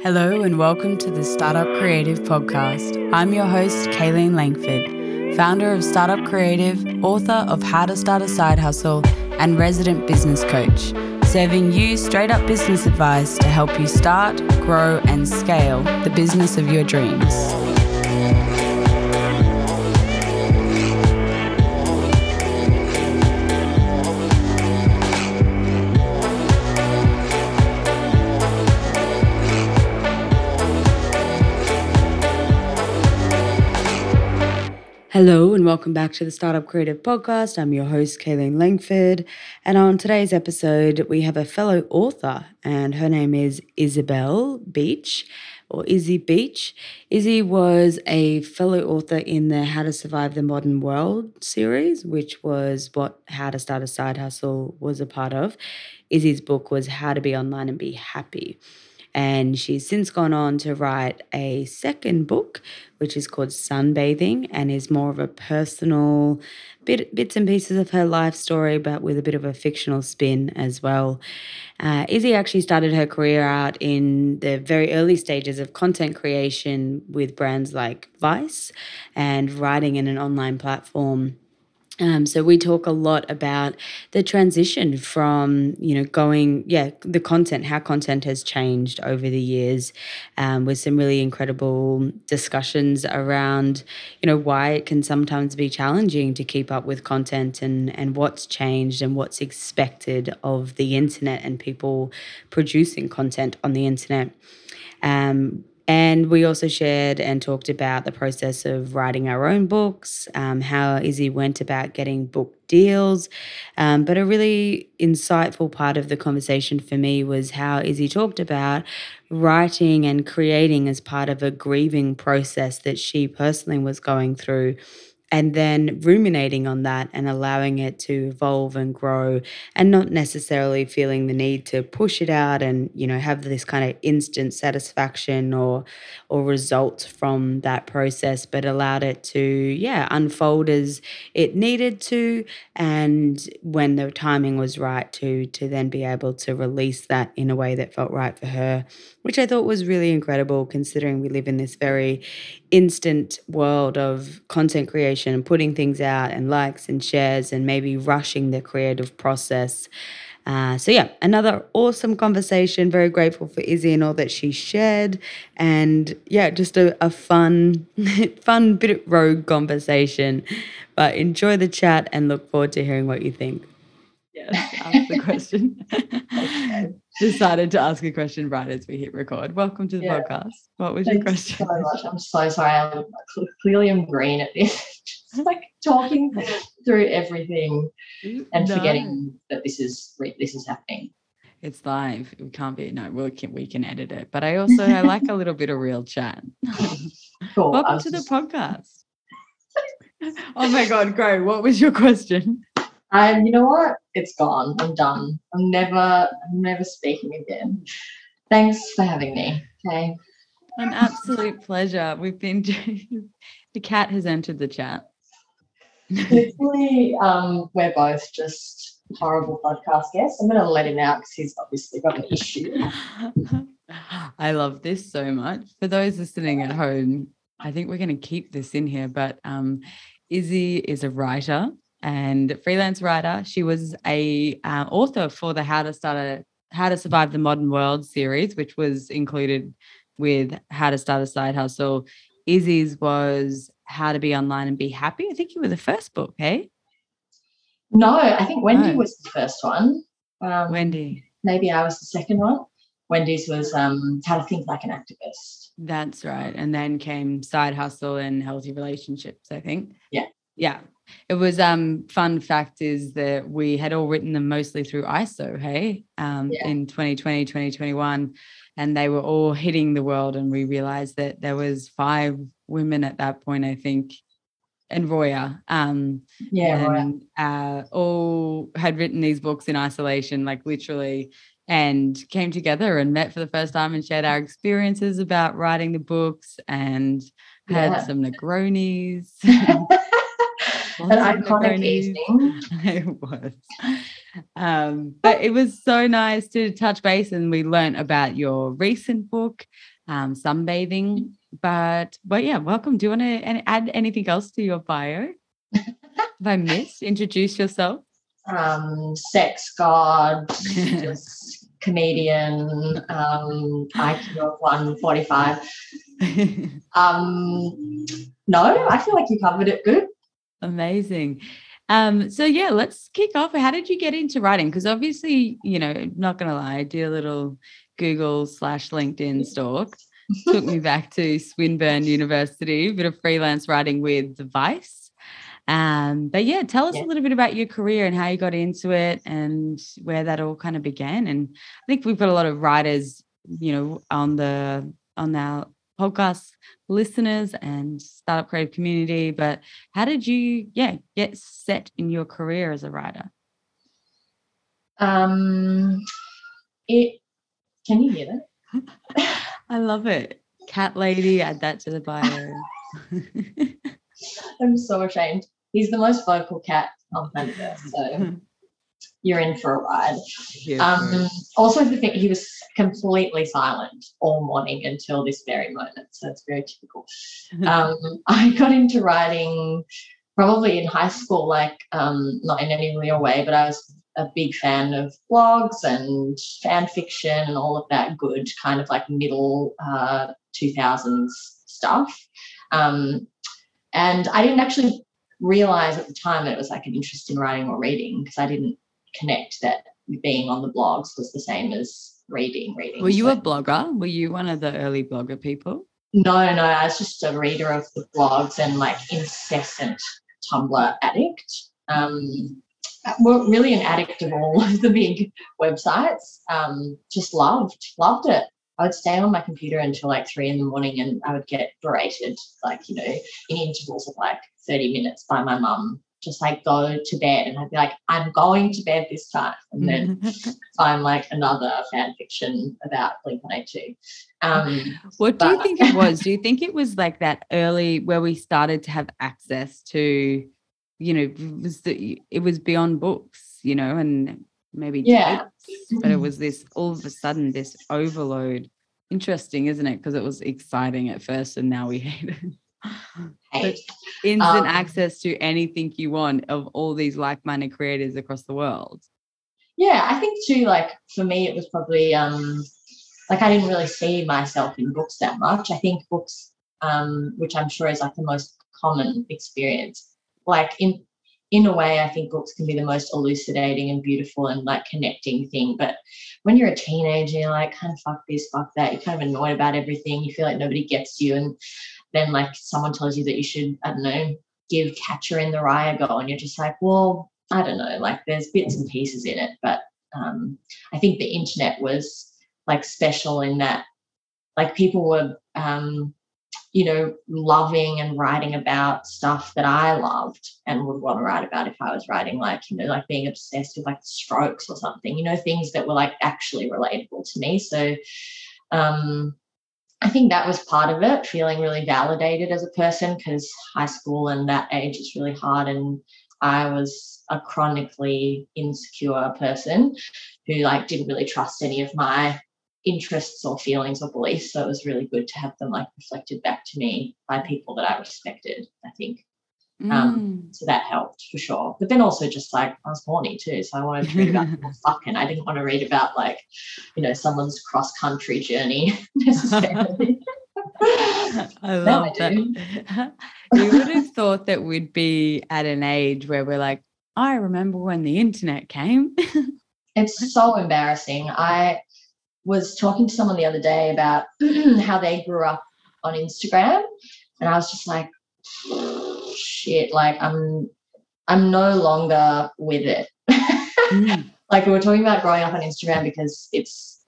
Hello, and welcome to the Startup Creative Podcast. I'm your host, Kaylene Langford, founder of Startup Creative, author of How to Start a Side Hustle, and resident business coach, serving you straight up business advice to help you start, grow, and scale the business of your dreams. Hello, and welcome back to the Startup Creative Podcast. I'm your host, Kaylene Langford. And on today's episode, we have a fellow author, and her name is Isobel Beech or Izzy Beech. Izzy was a fellow author in the How to Survive the Modern World series, which was what How to Start a Side Hustle was a part of. Izzy's book was How to Be Online and Be Happy. And she's since gone on to write a second book, which is called Sunbathing and is more of a personal bit, bits and pieces of her life story, but with a bit of a fictional spin as well. Uh, Izzy actually started her career out in the very early stages of content creation with brands like Vice and writing in an online platform um, so we talk a lot about the transition from you know going yeah the content how content has changed over the years um, with some really incredible discussions around you know why it can sometimes be challenging to keep up with content and and what's changed and what's expected of the internet and people producing content on the internet. Um, and we also shared and talked about the process of writing our own books, um, how Izzy went about getting book deals. Um, but a really insightful part of the conversation for me was how Izzy talked about writing and creating as part of a grieving process that she personally was going through and then ruminating on that and allowing it to evolve and grow and not necessarily feeling the need to push it out and you know have this kind of instant satisfaction or or result from that process but allowed it to yeah unfold as it needed to and when the timing was right to to then be able to release that in a way that felt right for her which I thought was really incredible considering we live in this very instant world of content creation and putting things out and likes and shares and maybe rushing the creative process. Uh, so yeah, another awesome conversation. Very grateful for Izzy and all that she shared, and yeah, just a, a fun, fun bit of rogue conversation. But enjoy the chat and look forward to hearing what you think. Yes, ask the question. okay decided to ask a question right as we hit record. Welcome to the yeah. podcast. What was Thanks your question? so much. I'm so sorry. I'm clearly I'm green at this. Just like talking through everything and no. forgetting that this is this is happening. It's live. We can't be no. We can we can edit it. But I also I like a little bit of real chat. Cool. Welcome to just... the podcast. oh my god, great. What was your question? And you know what? It's gone. I'm done. I'm never, I'm never speaking again. Thanks for having me. Okay. An absolute pleasure. We've been the cat has entered the chat. Literally, um, we're both just horrible podcast guests. I'm going to let him out because he's obviously got an issue. I love this so much. For those listening at home, I think we're going to keep this in here, but um, Izzy is a writer and freelance writer. She was a uh, author for the How to Start a How to Survive the Modern World series, which was included with How to Start a Side Hustle. Izzy's was How to Be Online and Be Happy. I think you were the first book, hey? No, I think Wendy was the first one. Um, Wendy. Maybe I was the second one. Wendy's was um, How to Think Like an Activist. That's right. And then came Side Hustle and Healthy Relationships, I think. Yeah. Yeah. It was um fun fact is that we had all written them mostly through ISO, hey, um, yeah. in 2020, 2021. And they were all hitting the world. And we realized that there was five women at that point, I think, and Roya. Um, yeah, and, Roya. Uh, all had written these books in isolation, like literally, and came together and met for the first time and shared our experiences about writing the books and had yeah. some Negronis. an iconic evening. it was. Um, but it was so nice to touch base and we learned about your recent book, um, Sunbathing. But but yeah, welcome. Do you want to add anything else to your bio? Have I missed? Introduce yourself. Um, sex god, comedian, um, IQ of 145. um, no, I feel like you covered it good. Amazing. Um, so yeah, let's kick off. How did you get into writing? Because obviously, you know, not gonna lie, I did a little Google slash LinkedIn stalk. Took me back to Swinburne University, a bit of freelance writing with Vice. Um, but yeah, tell us yeah. a little bit about your career and how you got into it and where that all kind of began. And I think we've got a lot of writers, you know, on the on our podcast listeners and startup creative community. But how did you, yeah, get set in your career as a writer? Um, it. Can you hear that? I love it. Cat lady, add that to the bio. I'm so ashamed. He's the most vocal cat on planet Earth. So you're in for a ride. Um, also, the thing he was completely silent all morning until this very moment, so it's very typical. Um, I got into writing probably in high school, like um, not in any real way, but I was a big fan of blogs and fan fiction and all of that good kind of like middle uh, 2000s stuff. Um, and I didn't actually realize at the time that it was like an interest in writing or reading because I didn't connect that being on the blogs was the same as reading. Reading. Were you so, a blogger? Were you one of the early blogger people? No, no, I was just a reader of the blogs and like incessant Tumblr addict. Um, well, really an addict of all of the big websites. Um, just loved, loved it. I would stay on my computer until like three in the morning and I would get berated, like, you know, in intervals of like 30 minutes by my mum just like go to bed and I'd be like, I'm going to bed this time. And then find like another fan fiction about Blink 182. Um, what do you think it was? Do you think it was like that early where we started to have access to, you know, was the, it was beyond books, you know, and maybe yeah. Tapes, but it was this all of a sudden this overload. Interesting, isn't it? Because it was exciting at first and now we hate it. Instant um, access to anything you want of all these like-minded creators across the world. Yeah i think too like for me it was probably um like i didn't really see myself in books that much. I think books um which i'm sure is like the most common experience like in in a way i think books can be the most elucidating and beautiful and like connecting thing. But when you're a teenager you're like kind of fuck this fuck that. You're kind of annoyed about everything. You feel like nobody gets you. And then like someone tells you that you should, I don't know, give Catcher in the Rye a go, and you're just like, well, I don't know, like there's bits and pieces in it, but um, I think the internet was like special in that, like people were, um, you know, loving and writing about stuff that I loved and would want to write about if I was writing, like, you know, like being obsessed with like strokes or something, you know, things that were like actually relatable to me. So, um, I think that was part of it, feeling really validated as a person because high school and that age is really hard. And I was a chronically insecure person who like didn't really trust any of my interests or feelings or beliefs. So it was really good to have them like reflected back to me by people that I respected, I think. Um, mm. So that helped for sure. But then also just like I was horny too, so I wanted to read about people fucking. I didn't want to read about like, you know, someone's cross country journey necessarily. I love I that. you would have thought that we'd be at an age where we're like, I remember when the internet came. it's so embarrassing. I was talking to someone the other day about how they grew up on Instagram, and I was just like, shit, like I'm I'm no longer with it. mm. Like we were talking about growing up on Instagram because it's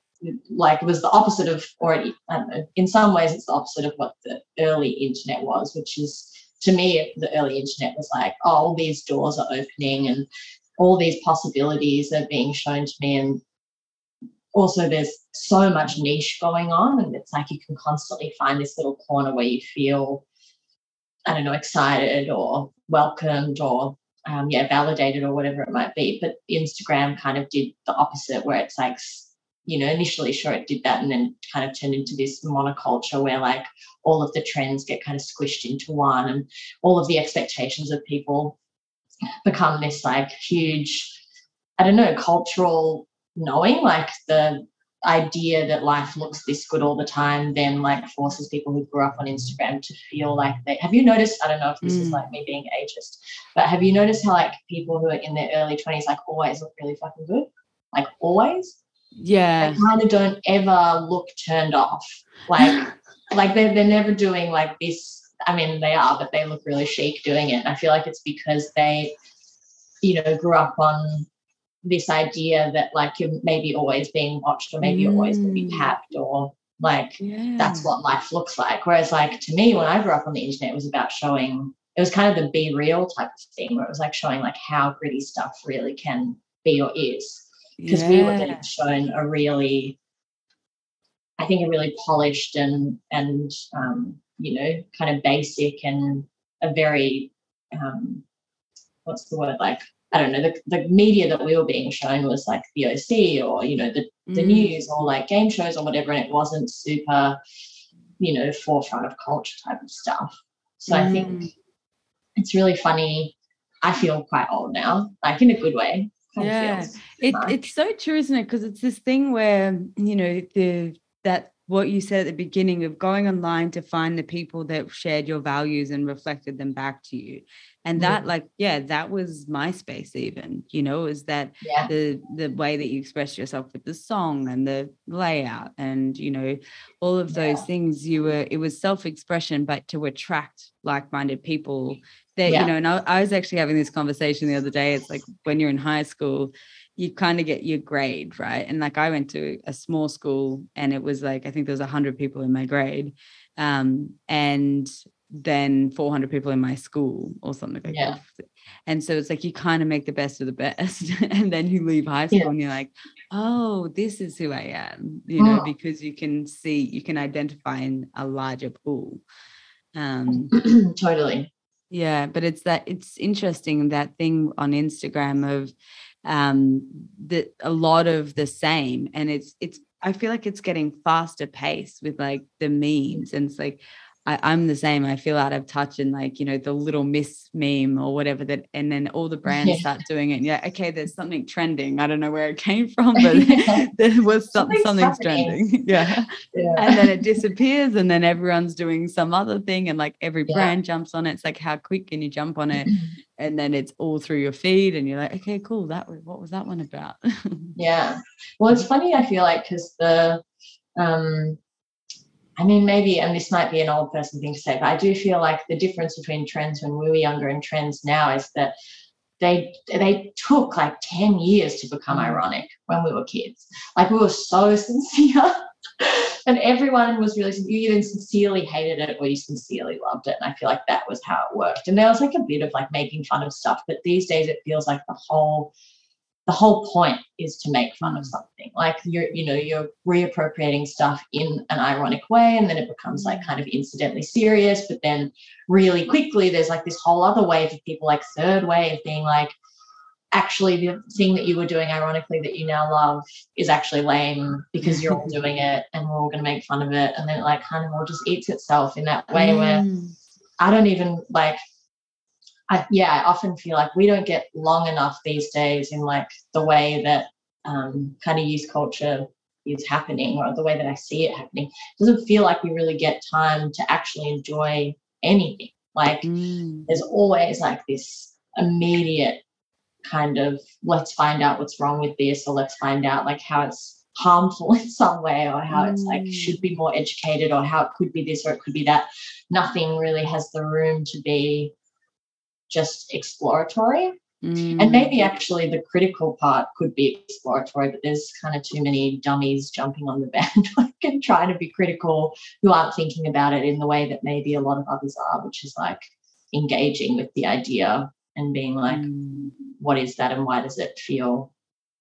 like it was the opposite of already I don't know, in some ways it's the opposite of what the early internet was, which is to me the early internet was like, oh, all these doors are opening and all these possibilities are being shown to me and also there's so much niche going on and it's like you can constantly find this little corner where you feel I don't know, excited or welcomed or um, yeah validated or whatever it might be but instagram kind of did the opposite where it's like you know initially sure it did that and then kind of turned into this monoculture where like all of the trends get kind of squished into one and all of the expectations of people become this like huge i don't know cultural knowing like the idea that life looks this good all the time then like forces people who grew up on Instagram to feel like they have you noticed I don't know if this mm. is like me being ageist but have you noticed how like people who are in their early 20s like always look really fucking good? Like always? Yeah. They kind of don't ever look turned off. Like like they're, they're never doing like this I mean they are but they look really chic doing it and I feel like it's because they you know grew up on this idea that like you're maybe always being watched or maybe mm. you're always going to be tapped or like yeah. that's what life looks like. Whereas like to me, when I grew up on the internet, it was about showing it was kind of the be real type of thing where it was like showing like how gritty stuff really can be or is. Because yeah. we were getting shown a really I think a really polished and and um, you know, kind of basic and a very um what's the word like I don't know, the, the media that we were being shown was like the OC or, you know, the, the mm. news or like game shows or whatever. And it wasn't super, you know, forefront of culture type of stuff. So mm. I think mm. it's really funny. I feel quite old now, like in a good way. yeah, it, it's so true, isn't it? Because it's this thing where, you know, the that what you said at the beginning of going online to find the people that shared your values and reflected them back to you and that like yeah that was myspace even you know is that yeah. the the way that you express yourself with the song and the layout and you know all of those yeah. things you were it was self-expression but to attract like-minded people that yeah. you know and I, I was actually having this conversation the other day it's like when you're in high school you kind of get your grade, right? And like I went to a small school and it was like, I think there was 100 people in my grade. Um, and then 400 people in my school or something like yeah. that. And so it's like you kind of make the best of the best. and then you leave high school yeah. and you're like, oh, this is who I am, you know, oh. because you can see, you can identify in a larger pool. Um, totally. Yeah. But it's that, it's interesting that thing on Instagram of, um the a lot of the same and it's it's i feel like it's getting faster pace with like the memes and it's like I, am the same. I feel out of touch and like, you know, the little miss meme or whatever that, and then all the brands yeah. start doing it. Yeah, okay, there's something trending. I don't know where it came from, but yeah. there was some, something's, something's trending. yeah. yeah. And then it disappears and then everyone's doing some other thing and like every brand jumps on it. It's like, how quick can you jump on it? and then it's all through your feed and you're like, okay, cool. That was, what was that one about? yeah. Well, it's funny. I feel like, cause the, um, I mean, maybe, and this might be an old person thing to say, but I do feel like the difference between trends when we were younger and trends now is that they they took like 10 years to become mm. ironic when we were kids. Like we were so sincere. and everyone was really you either sincerely hated it or you sincerely loved it. And I feel like that was how it worked. And there was like a bit of like making fun of stuff, but these days it feels like the whole the whole point is to make fun of mm. something like you're you know you're reappropriating stuff in an ironic way and then it becomes like kind of incidentally serious but then really quickly there's like this whole other wave of people like third wave being like actually the thing that you were doing ironically that you now love is actually lame because you're all doing it and we're all going to make fun of it and then it like kind of all just eats itself in that way mm. where i don't even like I, yeah, I often feel like we don't get long enough these days in like the way that um, kind of youth culture is happening or the way that I see it happening. It doesn't feel like we really get time to actually enjoy anything. Like mm. there's always like this immediate kind of let's find out what's wrong with this or let's find out like how it's harmful in some way or how mm. it's like mm. should be more educated or how it could be this or it could be that. Nothing really has the room to be just exploratory. Mm. And maybe actually the critical part could be exploratory, but there's kind of too many dummies jumping on the bandwagon and trying to be critical who aren't thinking about it in the way that maybe a lot of others are, which is like engaging with the idea and being like, mm. what is that and why does it feel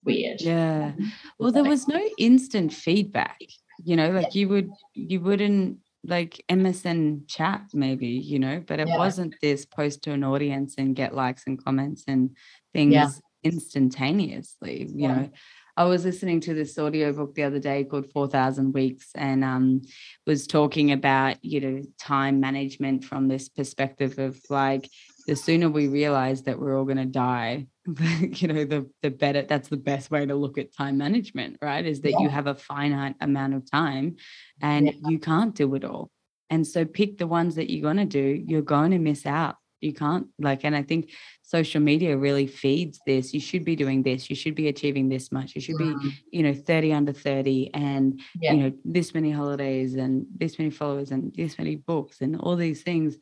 weird? Yeah. Well, there was no instant feedback, you know, like yeah. you would, you wouldn't like MSN chat, maybe, you know, but it Yeah. wasn't this post to an audience and get likes and comments and things Yeah. instantaneously, you Yeah. know. I was listening to this audiobook the other day called 4000 Weeks and um was talking about, you know, time management from this perspective of like the sooner we realize that we're all going to die, you know, the the better that's the best way to look at time management, right? Is that you have a finite amount of time and Yeah. you can't do it all. And so pick the ones that you're going to do, you're going to miss out. You can't like and I think social media really feeds this. You should be doing this, you should be achieving this much. You should be, Mm, you know, 30 under 30 and Yeah. you know, this many holidays and this many followers and this many books and all these things.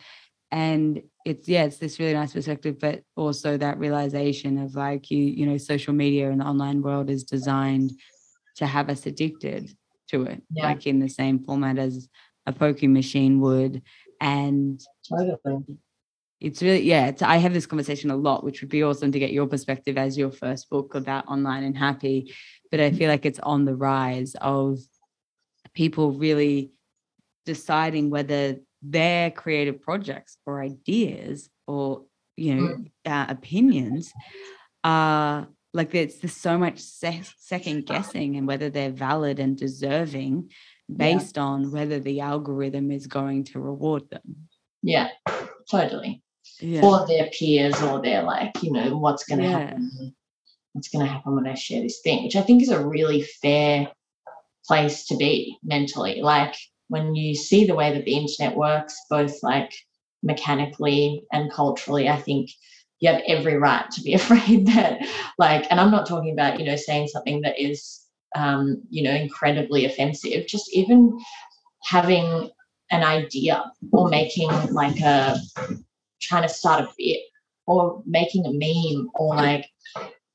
And it's yeah, it's this really nice perspective, but also that realization of like you, you know, social media and the online world is designed to have us addicted to it, Yeah. like in the same format as a poker machine would. And Totally. it's really yeah it's, i have this conversation a lot which would be awesome to get your perspective as your first book about online and happy but i feel like it's on the rise of people really deciding whether their creative projects or ideas or you know uh, opinions are like there's, there's so much se- second guessing and whether they're valid and deserving based on whether the algorithm is going to reward them Yeah, totally. yeah Or their peers or their like, you know, what's gonna Yeah. happen. What's gonna happen when I share this thing, which I think is a really fair place to be mentally. Like when you see the way that the internet works, both like mechanically and culturally, I think you have every right to be afraid that like and I'm not talking about, you know, saying something that is um, you know, incredibly offensive, just even having an idea or making like a trying to start a bit or making a meme or like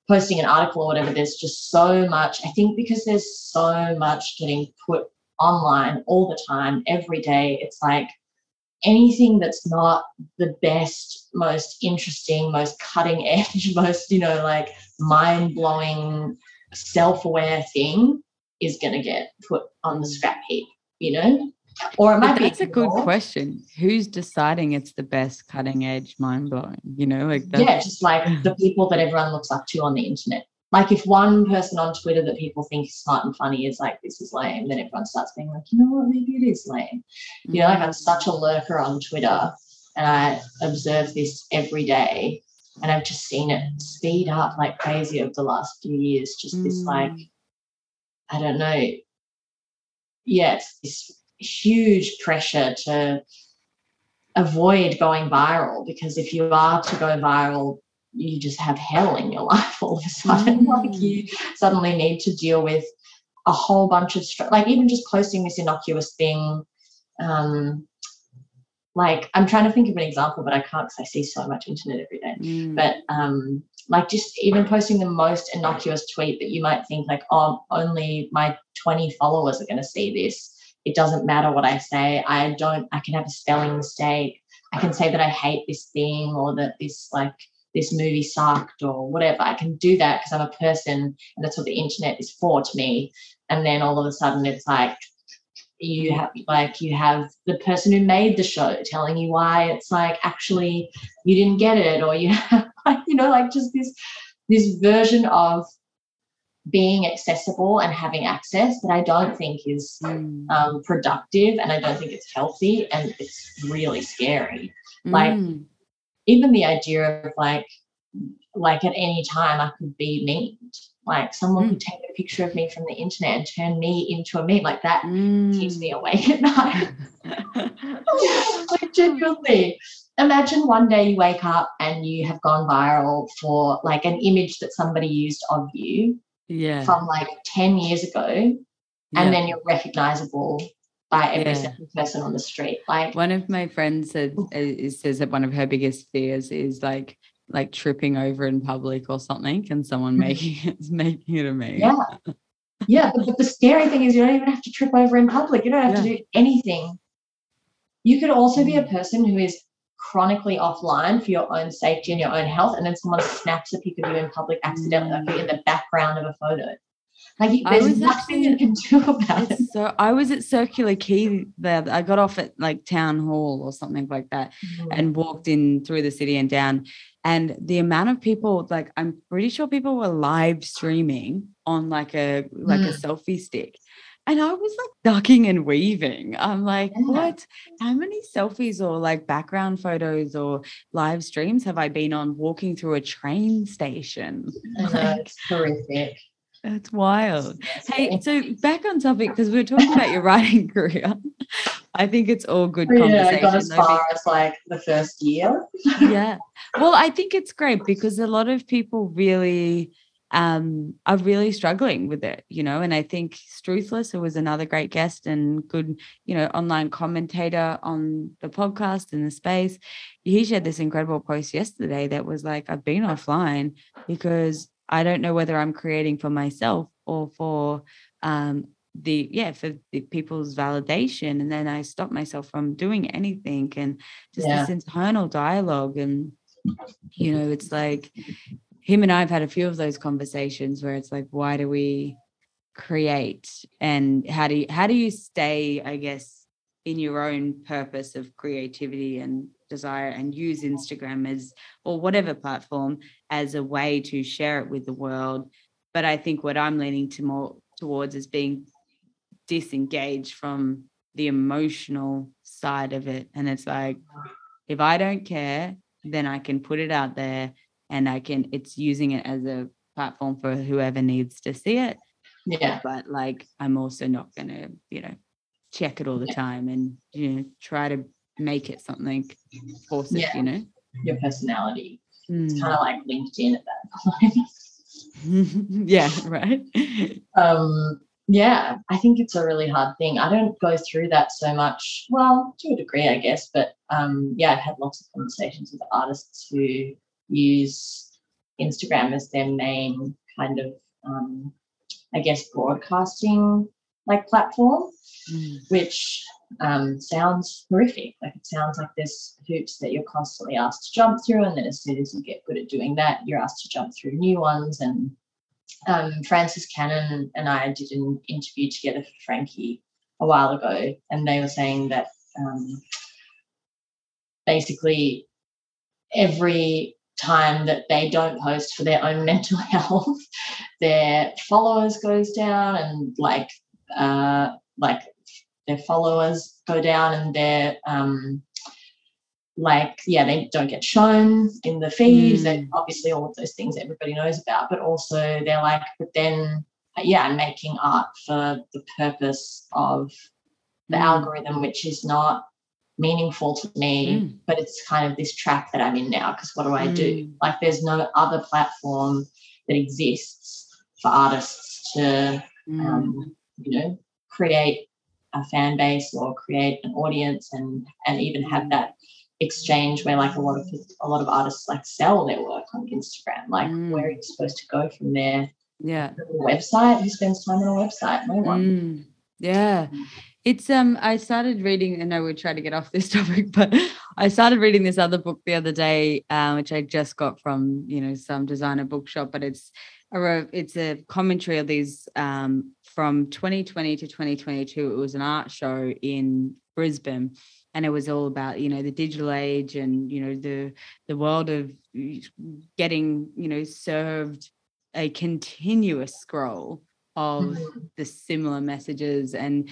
posting an article or whatever there's just so much i think because there's so much getting put online all the time every day it's like anything that's not the best most interesting most cutting edge most you know like mind-blowing self-aware thing is going to get put on the scrap heap you know or it might But be that's a good question. Who's deciding it's the best cutting edge, mind blowing? You know, like yeah, just like the people that everyone looks up to on the internet. Like if one person on Twitter that people think is smart and funny is like, this is lame, then everyone starts being like, you know what, maybe it is lame. You know, like I'm such a lurker on Twitter and I observe this every day. And I've just seen it speed up like crazy over the last few years. Just this like, Mm. I don't know. Yeah, it's this huge pressure to avoid going viral because if you are to go viral, you just have hell in your life all of a sudden. like Mm. you suddenly need to deal with a whole bunch of str- like even just posting this innocuous thing. Um, like I'm trying to think of an example, but I can't because I see so much internet every day Mm. but um like just even posting the most innocuous tweet that you might think like oh only my 20 followers are going to see this it doesn't matter what i say i don't i can have a spelling mistake i can say that i hate this thing or that this like this movie sucked or whatever i can do that because i'm a person and that's what the internet is for to me and then all of a sudden it's like you have like you have the person who made the show telling you why it's like actually you didn't get it or you have like you know like just this this version of being accessible and having access that i don't think is Mm. um, productive and i don't think it's healthy and it's really scary like- Mm. Even the idea of like like at any time i could be memed like someone could take a picture of me from the internet and turn me into a meme like that keeps me Mm. awake at night like genuinely imagine one day you wake up and you have gone viral for like an image that somebody used of you yeah. from like 10 years ago yeah. and then you're recognizable by every Yeah. second person on the street like one of my friends said uh, says that one of her biggest fears is like like tripping over in public or something and someone Mhm. making it making it a meme. yeah yeah but, but the scary thing is you don't even have to trip over in public you don't have to do anything you could also be a Mm. person who is chronically offline for your own safety and your own health and then someone snaps a pic of you in public accidentally you're in the background of a photo Like there's nothing you can do about it. So I was at Circular Quay there. I got off at like town hall or something like that Mm. and walked in through the city and down. And the amount of people, like I'm pretty sure people were live streaming on like a like a selfie stick. And I was like ducking and weaving. I'm like, Yeah. what? How many selfies or like background photos or live streams have I been on walking through a train station? Like, horrific. That's wild. Hey, so back on topic because we were talking about your writing career. I think it's all good yeah, I conversation. got as though, far as like the first year. yeah. Well, I think it's great because a lot of people really um are really struggling with it, you know. And I think Struthless, who was another great guest and good, you know, online commentator on the podcast in the space, he shared this incredible post yesterday that was like, I've been offline because I don't know whether I'm creating for myself or for um the yeah for the people's validation and then i stop myself from doing anything and just Yeah. this internal dialogue and you know it's like him and i've had a few of those conversations where it's like why do we create and how do you how do you stay i guess in your own purpose of creativity and desire and use instagram as or whatever platform as a way to share it with the world. But i think what i'm leaning to more towards is being disengaged from the emotional side of it. And it's like if i don't care then i can put it out there and i can it's using it as a platform for whoever needs to see it. Yeah, but like i'm also not going to you know check it all the Yeah. time and you know try to make it something force it Yeah. you know your personality. It's Mm. kind of like LinkedIn at that point. yeah right um, yeah, I think it's a really hard thing. I don't go through that so much. Well, to a degree, I guess, but um, yeah, I've had lots of conversations with artists who use Instagram as their main kind of, um, I guess, broadcasting like platform. Mm. which um, sounds horrific. Like it sounds like there's hoops that you're constantly asked to jump through, and then as soon as you get good at doing that, you're asked to jump through new ones. And um, Frances Cannon and I did an interview together for Frankie a while ago, and they were saying that um, basically every time that they don't post for their own mental health, their followers goes down, and like uh, like their followers go down and their um like yeah they don't get shown in the feeds and obviously all of those things everybody knows about but also they're like but then uh, yeah i'm making art for the purpose of the Mm. algorithm which is not meaningful to me Mm. but it's kind of this trap that i'm in now because what do i do Mm. like there's no other platform that exists for artists to Mm. um, you know, create a fan base or create an audience and and even have that exchange where like a lot of a lot of artists like sell their work on Instagram. Like where are you supposed to go from there? yeah website? Who spends time on a website? No one. Mm, yeah. It's um I started reading and I know we tried to get off this topic, but I started reading this other book the other day, uh, which I just got from, you know, some designer bookshop, but it's a it's a commentary of these um from 2020 to 2022. It was an art show in Brisbane and it was all about, you know, the digital age and, you know, the the world of getting, you know, served a continuous scroll of Mhm. the similar messages and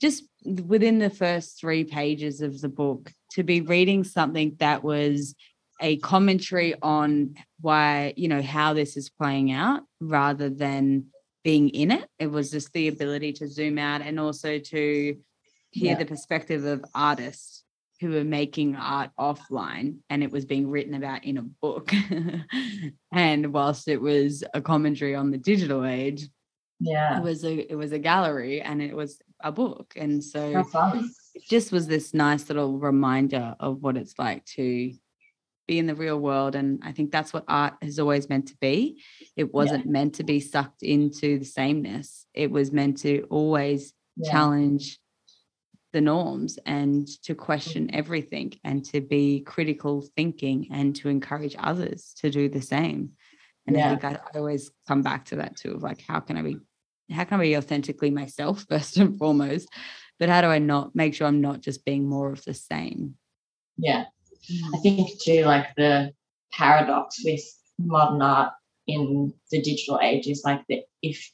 just within the first three pages of the book to be reading something that was a commentary on why you know how this is playing out rather than being in it it was just the ability to zoom out and also to hear Yeah. the perspective of artists who were making art offline and it was being written about in a book and whilst it was a commentary on the digital age Yeah. it was a it was a gallery and it was a book and so it just was this nice little reminder of what it's like to be in the real world and i think that's what art has always meant to be it wasn't meant to be sucked into the sameness it was meant to always Yeah. challenge the norms and to question mm-hmm. everything and to be critical thinking and to encourage others to do the same and Yeah. i think I, I always come back to that too of like how can i be how can I be authentically myself first and foremost? But how do I not make sure I'm not just being more of the same? Yeah. I think too, like the paradox with modern art in the digital age is like that if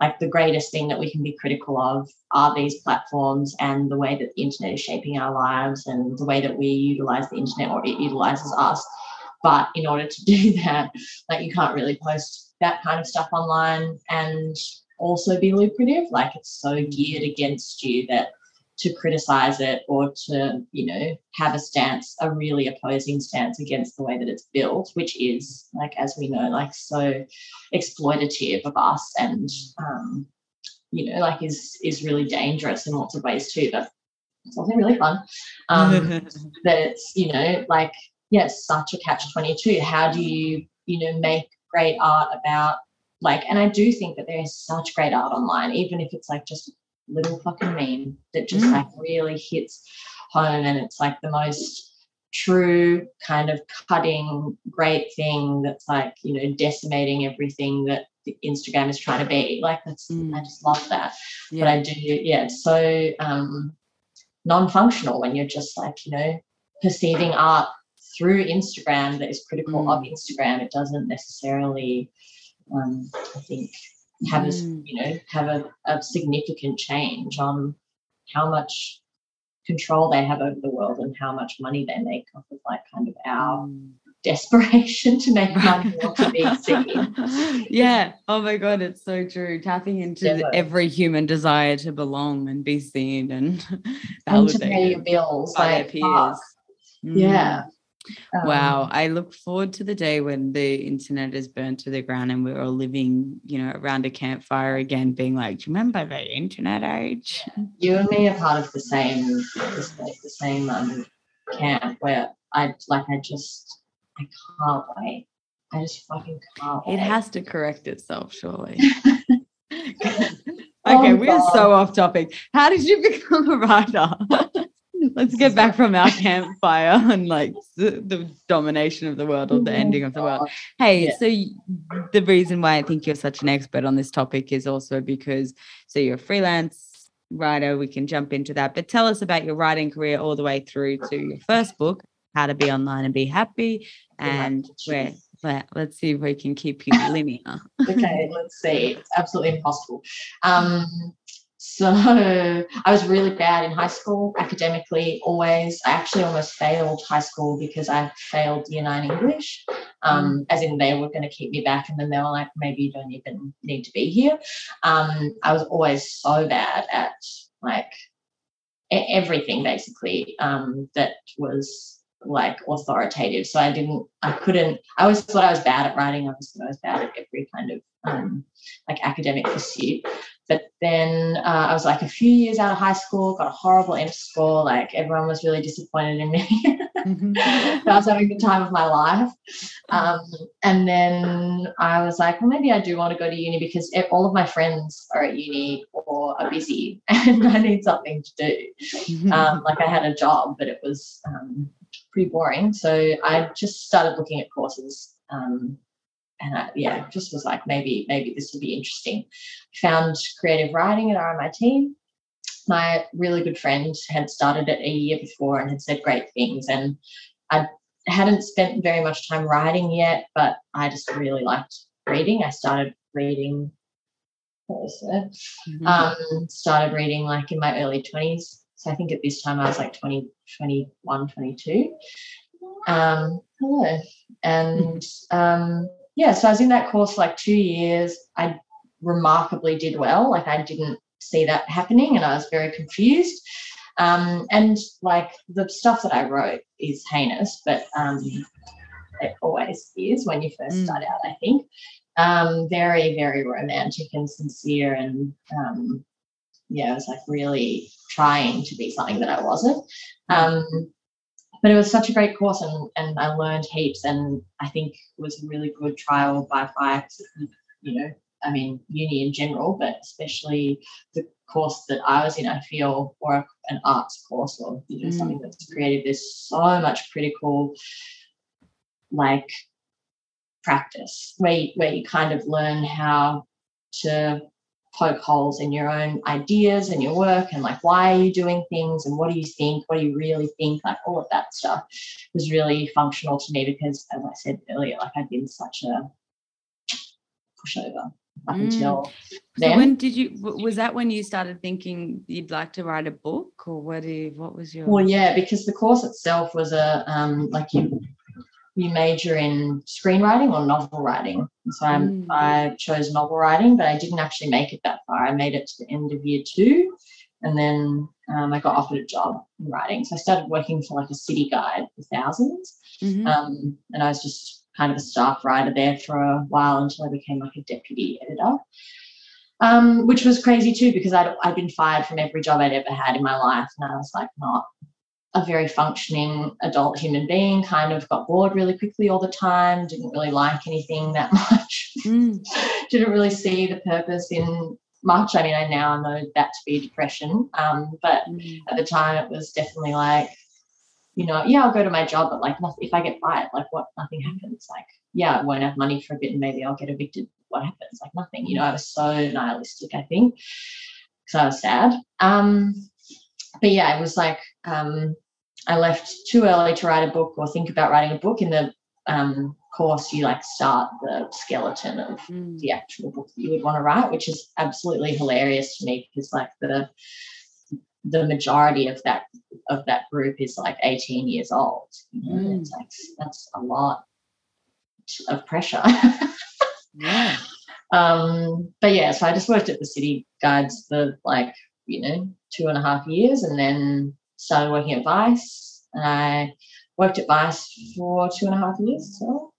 like the greatest thing that we can be critical of are these platforms and the way that the internet is shaping our lives and the way that we utilize the internet or it utilizes us. But in order to do that, like you can't really post that kind of stuff online and also be lucrative. Like it's so geared against you that to criticize it or to, you know, have a stance, a really opposing stance against the way that it's built, which is like, as we know, like so exploitative of us and, um, you know, like is is really dangerous in lots of ways too. But it's also really fun. Um, that it's, you know, like, yeah, it's such a catch 22. How do you, you know, make great art about like, and I do think that there is such great art online, even if it's like just little fucking meme that just mm. like really hits home and it's like the most true kind of cutting great thing that's like you know decimating everything that instagram is trying to be like that's mm. i just love that yeah. but i do yeah it's so um non-functional when you're just like you know perceiving art through instagram that is critical mm. of instagram it doesn't necessarily um i think have mm. a you know have a, a significant change on how much control they have over the world and how much money they make off of like kind of our mm. desperation to make money or to be seen. yeah. Oh my god, it's so true. Tapping into yeah. every human desire to belong and be seen and validated and to pay your bills by like, their peers. Mm. Yeah. Um, wow. I look forward to the day when the internet is burnt to the ground and we're all living, you know, around a campfire again, being like, Do you remember the internet age? You and me are part of the same the, the same um, camp where I like I just I can't wait. I just fucking can't It has to correct itself, surely. okay, oh, we are so off topic. How did you become a writer? Let's get back from our campfire and like the, the, domination of the world or the ending of the world. Hey, yeah. so the reason why I think you're such an expert on this topic is also because so you're a freelance writer. We can jump into that, but tell us about your writing career all the way through to your first book, How to Be Online and Be Happy, and where. Let, let's see if we can keep you linear. okay, let's see. It's absolutely impossible. Um, so I was really bad in high school academically, always. I actually almost failed high school because I failed year nine English, um, mm. as in they were going to keep me back. And then they were like, maybe you don't even need to be here. Um, I was always so bad at like everything basically um, that was like authoritative. So I didn't, I couldn't, I always thought I was bad at writing. I was, I was bad at every kind of um, like academic pursuit. But then uh, I was like a few years out of high school, got a horrible ENTER score. Like everyone was really disappointed in me. mm-hmm. I was having the time of my life. Um, and then I was like, well, maybe I do want to go to uni because all of my friends are at uni or are busy and I need something to do. Mm-hmm. Um, like I had a job, but it was um, pretty boring. So I just started looking at courses um, and I, yeah, just was like maybe maybe this would be interesting. Found creative writing at RMIT. My really good friend had started it a year before and had said great things, and I hadn't spent very much time writing yet, but I just really liked reading. I started reading. What was it? Mm-hmm. Um, started reading like in my early 20s. So I think at this time I was like 20, 21, 22. Um, hello. And um, yeah, so I was in that course like two years. I remarkably did well. Like I didn't see that happening and I was very confused. Um, and like the stuff that I wrote is heinous, but um, it always is when you first mm. start out, I think. Um, very, very romantic and sincere. And um, yeah, I was like really trying to be something that I wasn't. Um, but it was such a great course and, and I learned heaps and I think it was a really good trial by fire you know I mean uni in general but especially the course that I was in I feel or an arts course or you know mm. something that's creative there's so much critical like practice where you, where you kind of learn how to poke holes in your own ideas and your work and like why are you doing things and what do you think? What do you really think? Like all of that stuff was really functional to me because as i said earlier like i'd been such a pushover up Mm. until So then. when did you was that when you started thinking you'd like to write a book or what do you, what was your Well, yeah, because the course itself was a um, like you you major in screenwriting or novel writing. And so I'm, Mm. I chose novel writing, but I didn't actually make it that far. I made it to the end of year two, and then um, I got offered a job in writing. So I started working for like a city guide for thousands, Mhm. um, and I was just kind of a staff writer there for a while until I became like a deputy editor. Um, which was crazy too because I'd, I'd been fired from every job I'd ever had in my life, and I was like not a very functioning adult human being. Kind of got bored really quickly all the time. Didn't really like anything that much. Mm. didn't really see the purpose in much. I mean, I now know that to be depression, um, but Mm. at the time it was definitely like you know yeah i'll go to my job but like nothing, if i get fired like what nothing happens like yeah i won't have money for a bit and maybe i'll get evicted what happens like nothing you know i was so nihilistic i think so i was sad um but yeah it was like um i left too early to write a book or think about writing a book in the um course you like start the skeleton of Mm. the actual book that you would want to write, which is absolutely hilarious to me because like the the majority of that of that group is like 18 years old. You know, Mm. It's like that's a lot of pressure. Yeah. um, but yeah, so I just worked at the city guides for like, you know, two and a half years and then started working at Vice. And I worked at Vice for two and a half years. So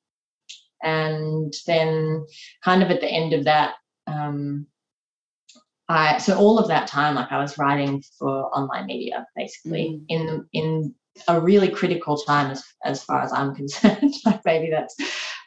and then kind of at the end of that um, I so all of that time like I was writing for online media basically Mhm. in in a really critical time as, as far as I'm concerned like maybe that's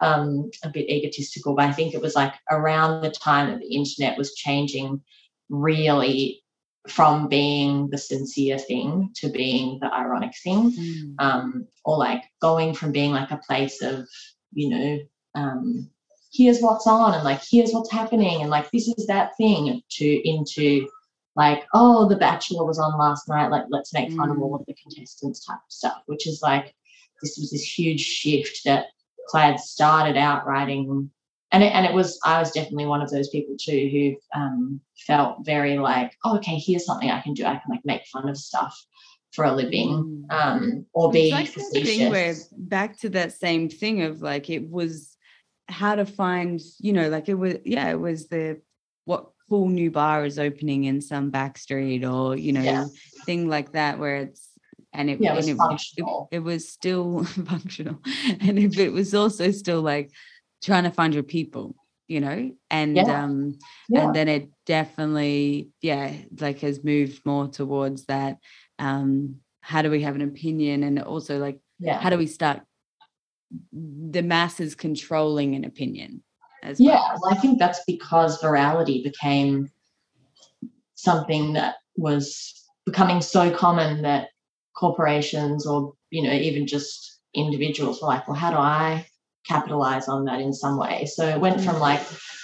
um, a bit egotistical but I think it was like around the time that the internet was changing really from being the sincere thing to being the ironic thing Mm. um, or like going from being like a place of, you know, um, here's what's on and like here's what's happening and like this is that thing to into like, oh, The Bachelor was on last night, like let's make fun of all of the contestants type of stuff, which is like this was this huge shift that Clad started out writing. And it, and it was I was definitely one of those people too who um, felt very like oh, okay here's something I can do I can like make fun of stuff for a living Mm. um, or It's be like thing where back to that same thing of like it was how to find, you know, like it was yeah, it was the what cool new bar is opening in some back street or you know Yeah. thing like that where it's and it, Yeah, it and was it, it- functional. it was still functional and if it was also still like trying to find your people you know and Yeah. um Yeah. and then it definitely yeah like has moved more towards that um how do we have an opinion and also like yeah. how do we start the masses controlling an opinion as Yeah, well well, I think that's because virality became something that was becoming so common that corporations or you know even just individuals were like, well, how do I capitalize on that in some way? So it went from like,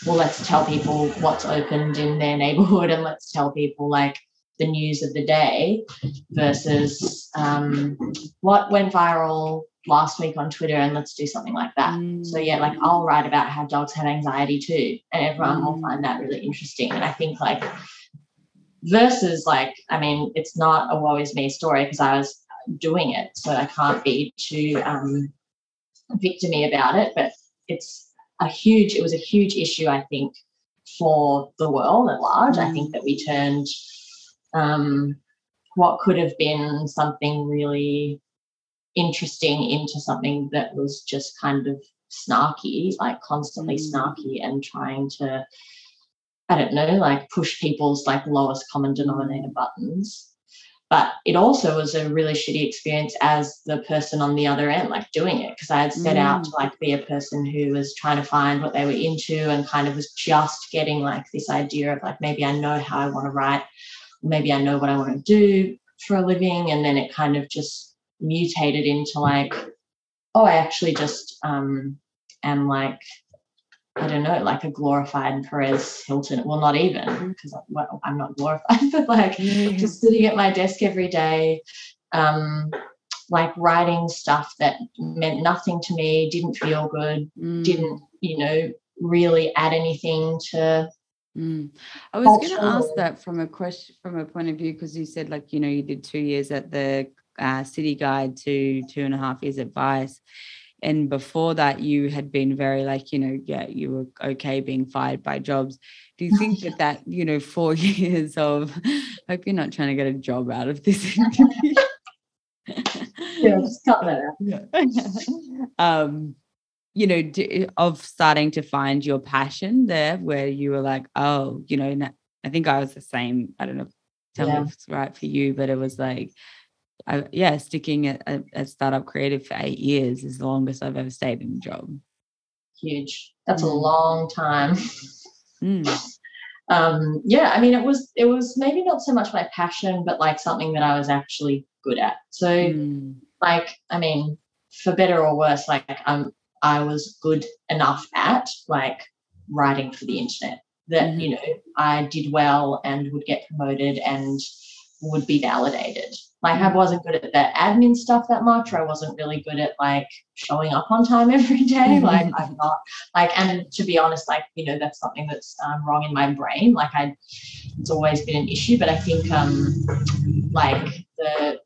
well, let's tell people what's opened in their neighborhood and let's tell people like the news of the day versus um, what went viral last week on Twitter and let's do something like that. So yeah, like I'll write about how dogs have anxiety too, and everyone will Mm. find that really interesting. And I think like versus like, I mean, it's not a woe is me story because I was doing it, so I can't be too um, victimy about it. But it's a huge, it was a huge issue, I think, for the world at large. I think that we turned um, what could have been something really interesting into something that was just kind of snarky, like constantly Mm. snarky and trying to, I don't know, like push people's like lowest common denominator buttons. But it also was a really shitty experience as the person on the other end, like doing it, because I had set out to like be a person who was trying to find what they were into and kind of was just getting like this idea of like maybe I know how I want to write, maybe I know what I want to do for a living, and then it kind of just mutated into like, oh, I actually just um, am like I don't know, like a glorified Perez Hilton. Well, not even because I'm, well, I'm not glorified, but like just sitting at my desk every day, um, like writing stuff that meant nothing to me, didn't feel good, Mm, didn't, you know, really add anything to. mm. I was going to ask that from a question, from a point of view, because you said like you know you did two years at the uh, City Guide to two and a half years at Vice, and before that you had been very like you know yeah you were okay being fired by jobs. Do you think that that you know four years of hope you're not trying to get a job out of this interview? yeah just cut that out. um you know d- of starting to find your passion there where you were like oh you know i think i was the same i don't know tell Yeah. me if it's right for you but it was like I, yeah sticking at, at, at startup creative for eight years is the longest i've ever stayed in a job Huge. That's a Mm. long time. Mm, um yeah i mean it was it was maybe not so much my passion but like something that i was actually good at so mm, like i mean for better or worse like um i was good enough at like writing for the internet that Mhm. you know i did well and would get promoted and would be validated like i wasn't good at the admin stuff that much or i wasn't really good at like showing up on time every day like i'm not like and to be honest like you know that's something that's um, wrong in my brain like i it's always been an issue but i think um like the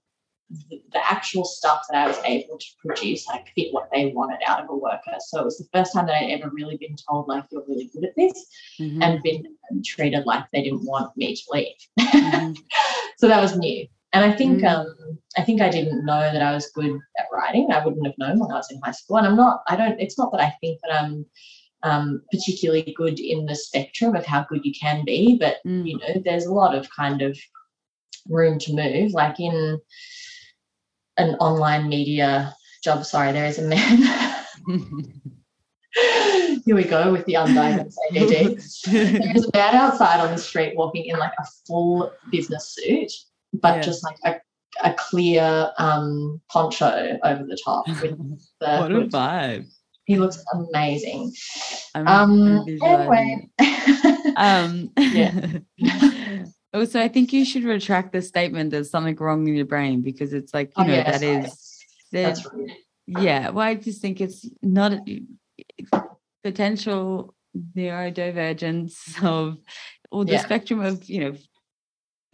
the, actual stuff that I was able to produce like fit what they wanted out of a worker. So it was the first time that I'd ever really been told like you're really good at this mhm, and been treated like they didn't want me to leave. mhm, so that was new. And I think Mm. um I think I didn't know that I was good at writing. I wouldn't have known when I was in high school. And I'm not I don't it's not that I think that I'm um, particularly good in the spectrum of how good you can be, but mm. you know, there's a lot of kind of room to move. Like in an online media job, sorry, there is a man. Here we go with the undiagnosed ADD. There's a man outside on the street walking in like a full business suit, but just like a, a clear um, poncho over the top with the what a vibe He looks amazing. I'm, Um, anyway. Um, Yeah. also, I think you should retract the statement. There's something wrong in your brain because it's like you Oh, know yeah, that sorry. is That's rude. yeah. Well, I just think it's not a- potential neurodivergence of or the Yeah. spectrum of you know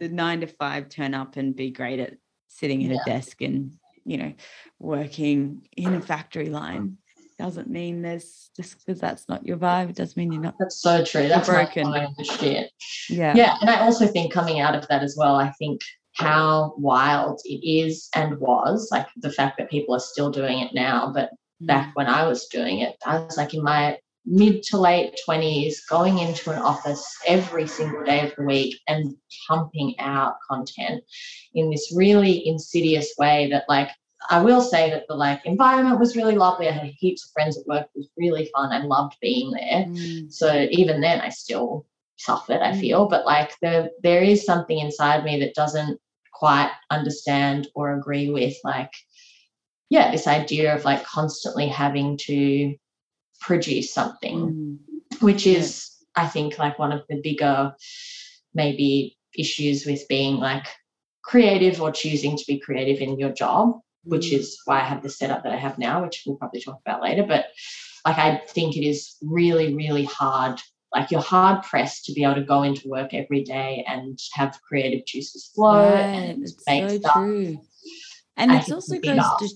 the nine to five turn up and be great at sitting at Yeah. a desk and you know working in a factory line doesn't mean there's just because that's not your vibe. It doesn't mean you're not. That's so true. That's broken. shit. Yeah. Yeah, and I also think coming out of that as well, I think how wild it is and was like the fact that people are still doing it now, but Mm. back when I was doing it, I was like in my mid to late 20s going into an office every single day of the week and pumping out content in this really insidious way that like I will say that the like environment was really lovely. I had heaps of friends at work. It was really fun. I loved being there. Mm. So even then I still suffered, I Mm. feel. But like there there is something inside me that doesn't quite understand or agree with like yeah, this idea of like constantly having to produce something, Mm. which Yeah. is I think like one of the bigger maybe issues with being like creative or choosing to be creative in your job which Mm. is why I have the setup that I have now, which we'll probably talk about later. But like, I think it is really, really hard. Like, you're hard pressed to be able to go into work every day and have creative juices flow Right, and it's make so stuff. true. And I it's also goes to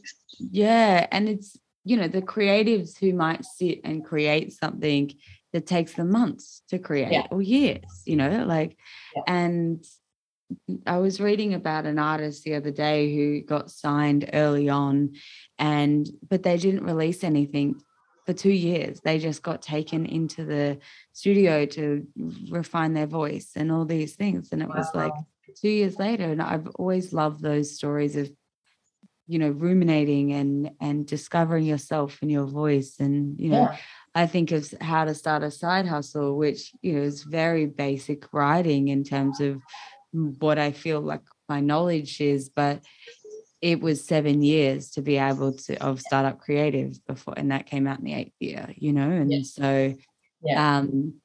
yeah, and it's you know the creatives who might sit and create something that takes them months to create or years, you know, like Yeah. and I was reading about an artist the other day who got signed early on and but they didn't release anything for 2 years. They just got taken into the studio to refine their voice and all these things and it was like two years later and i've always loved those stories of you know ruminating and and discovering yourself and your voice and you know Yeah. i think of how to start a side hustle which you know is very basic writing in terms of what i feel like my knowledge is but it was seven years to be able to of startup creative before and that came out in the eighth year you know and Yeah. so Yeah. Um,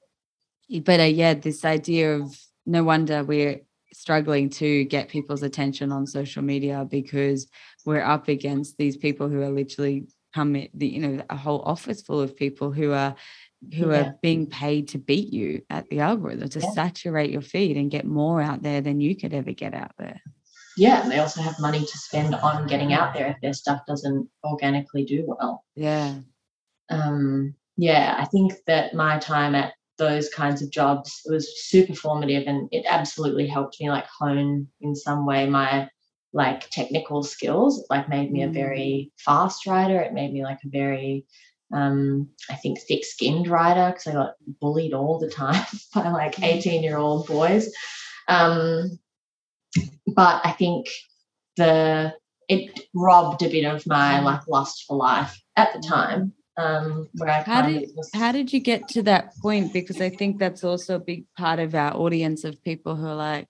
but uh, yeah, this idea of no wonder we're struggling to get people's attention on social media because we're up against these people who are literally come the you know a whole office full of people who are who Yeah. are being paid to beat you at the algorithm to Yeah. saturate your feed and get more out there than you could ever get out there. Yeah, and they also have money to spend on getting out there if their stuff doesn't organically do well. Yeah. um, yeah, I think that my time at those kinds of jobs It was super formative and it absolutely helped me like hone in some way my like technical skills. It like made me a Mm. very fast writer. It made me like a very um, I think thick skinned writer because I got bullied all the time by like 18 year old boys. Um, but I think the it robbed a bit of my like lust for life at the time. Um, where I How kind did of was, how did you get to that point? Because I think that's also a big part of our audience of people who are like,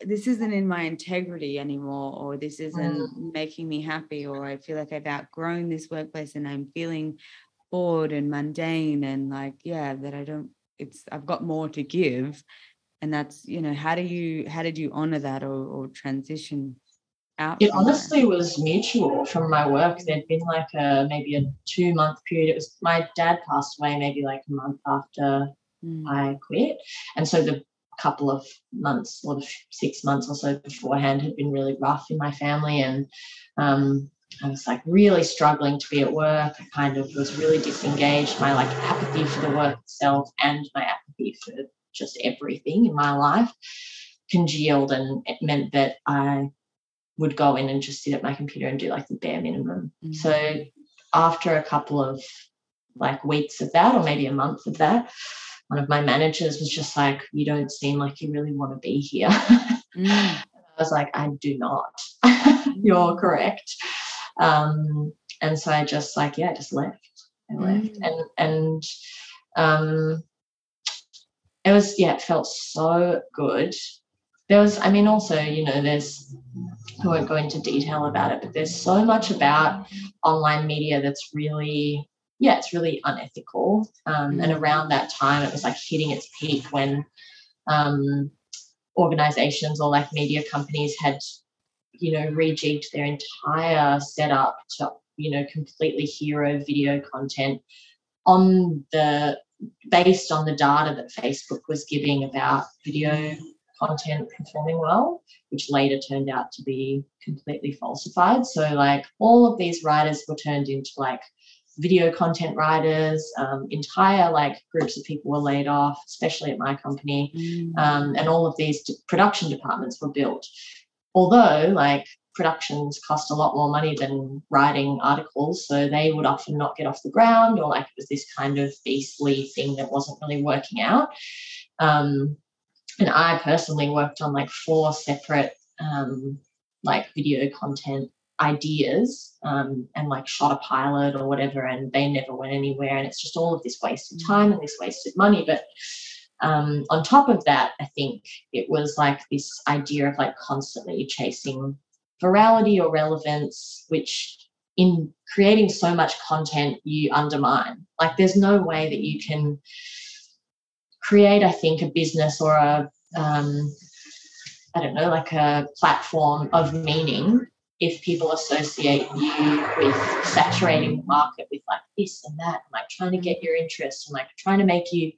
this isn't in my integrity anymore, or this isn't making me happy, or I feel like I've outgrown this workplace and I'm feeling bored and mundane and like, yeah, that I don't it's I've got more to give. And that's, you know, how do you how did you honor that or, or transition out? it honestly was mutual from my work. There'd been like a maybe a two month period. It was my dad passed away maybe like a month after Mm, I quit. And so the couple of months or the six months or so beforehand had been really rough in my family. And um, I was like really struggling to be at work. I kind of was really disengaged. My like apathy for the work itself and my apathy for just everything in my life congealed. And it meant that I would go in and just sit at my computer and do like the bare minimum. mm, So after a couple of like weeks of that, or maybe a month of that, one of my managers was just like, "You don't seem like you really want to be here." I mm, was like, "I do not. You're correct." Um, and so I just like, yeah, I just left. I left, Mm. and and um, it was yeah, it felt so good. There was, I mean, also you know, there's I won't go into detail about it, but there's so much about online media that's really, yeah, it's really unethical. Um, And Mm. around that time, it was like hitting its peak when um, organizations or like media companies had, you know, rejigged their entire setup to, you know, completely hero video content on the based on the data that Facebook was giving about video content performing well, which later turned out to be completely falsified. So, like, all of these writers were turned into like video content writers. Um, entire like groups of people were laid off, especially at my company, mm, um, and all of these d- production departments were built. Although, like, productions cost a lot more money than writing articles, so they would often not get off the ground, or like it was this kind of beastly thing that wasn't really working out. Um, and I personally worked on like four separate um, like video content ideas um, and like shot a pilot or whatever, and they never went anywhere. And it's just all of this wasted time and this wasted money. But um, on top of that, I think it was like this idea of like constantly chasing virality or relevance, which in creating so much content you undermine. Like there's no way that you can create, I think, a business or a um, I don't know, like a platform of meaning if people associate you with saturating the market with like this and that, like trying to get your interest and like trying to make you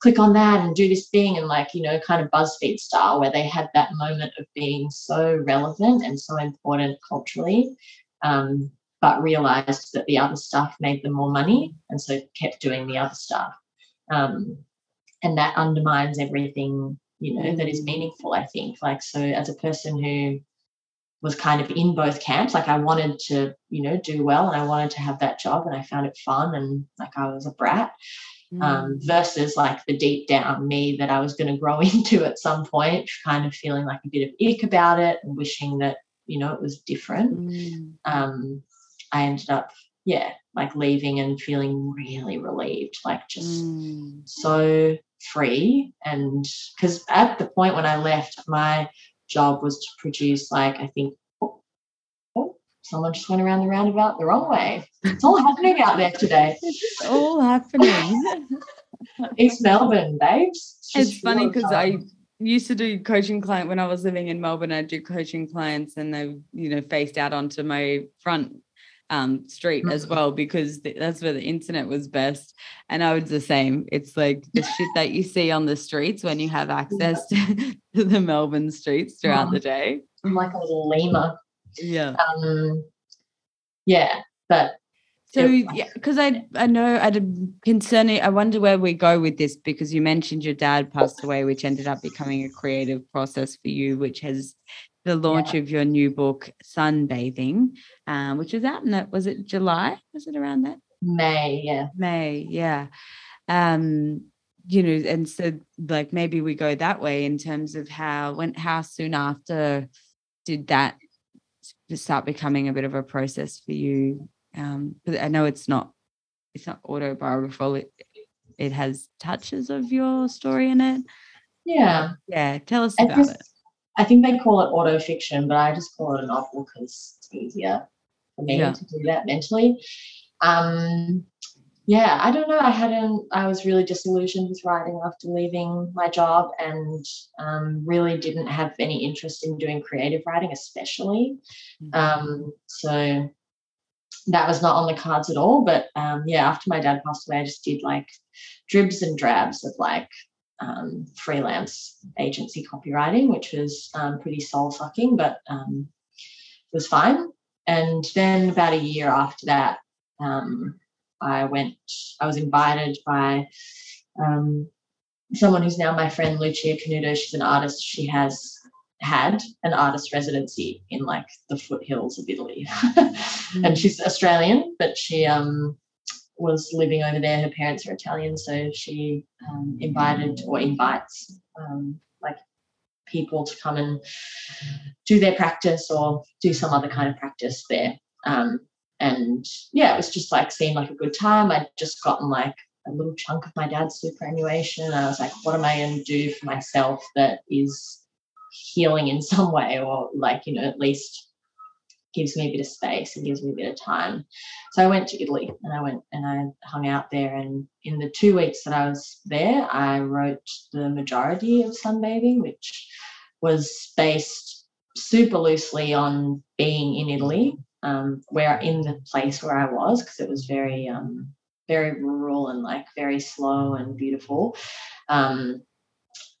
click on that and do this thing and like, you know, kind of BuzzFeed style where they had that moment of being so relevant and so important culturally. Um, but realized that the other stuff made them more money and so kept doing the other stuff. Um, and that undermines everything you know that is meaningful i think. Like so as a person who was kind of in both camps like i wanted to you know do well and i wanted to have that job and i found it fun and like i was a brat um, mm, versus like the deep down me that i was going to grow into at some point kind of feeling like a bit of ick about it and wishing that you know it was different. Mm, um, i ended up yeah like leaving and feeling really relieved like just mm. so free and because at the point when i left my job was to produce like i think oh, oh, someone just went around the roundabout the wrong way it's all happening out there today It's all happening. East Melbourne, babes. It's just funny because. I used to do coaching client when I was living in Melbourne. I'd do coaching clients and they, you know, faced out onto my front um, street as Mhm. well because th- that's where the internet was best. And I was the same. It's like the shit that you see on the streets when you have access to, to the Melbourne streets throughout the day. I'm like a little lemur. Yeah. Um, yeah, but So yeah, because I I know I concerning. I wonder where we go with this because you mentioned your dad passed away, which ended up becoming a creative process for you, which has the launch of your new book, Sunbathing, um, which was out in that was it July? Was it around that May, yeah. May? Yeah. Um, you know, and so like maybe we go that way in terms of how when how soon after did that start becoming a bit of a process for you? Um, but I know it's not it's not autobiographical. It it has touches of your story in it. Yeah. Yeah, tell us I about just, it. I think they call it auto fiction, but I just call it a novel because it's easier for me Yeah. to do that mentally. Um, yeah, I don't know. I hadn't, I was really disillusioned with writing after leaving my job and um, really didn't have any interest in doing creative writing, especially. Mm. Um, so that was not on the cards at all. But um, yeah, after my dad passed away, I just did like dribs and drabs of like um, freelance agency copywriting, which was um, pretty soul sucking, but um, it was fine. And then about a year after that, um, I went, I was invited by um, someone who's now my friend, Lucia Canuto. She's an artist. She has had an artist residency in like the foothills of Italy. and she's Australian, but she um, was living over there. Her parents are Italian, so she um, invited or invites um, like people to come and do their practice or do some other kind of practice there. Um, and yeah, it was just like seemed like a good time. I'd just gotten like a little chunk of my dad's superannuation. And I was like, what am I going to do for myself that is healing in some way, or like you know at least gives me a bit of space and gives me a bit of time. So I went to Italy and I went and I hung out there. And in the two weeks that I was there, I wrote the majority of Sunbathing, which was based super loosely on being in Italy, um, where in the place where I was, because it was very, um, very rural and like very slow and beautiful. Um,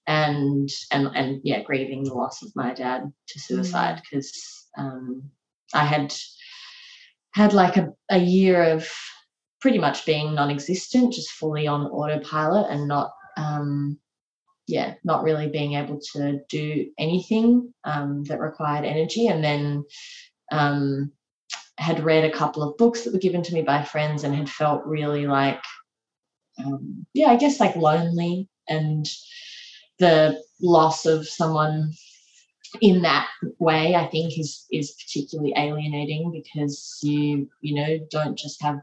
and and and yeah, grieving the loss of my dad to suicide because um, I had had like a, a year of pretty much being non-existent, just fully on autopilot and not um, yeah, not really being able to do anything um, that required energy. And then um, had read a couple of books that were given to me by friends and had felt really like um, yeah, I guess like lonely and the loss of someone in that way i think is is particularly alienating because you you know don't just have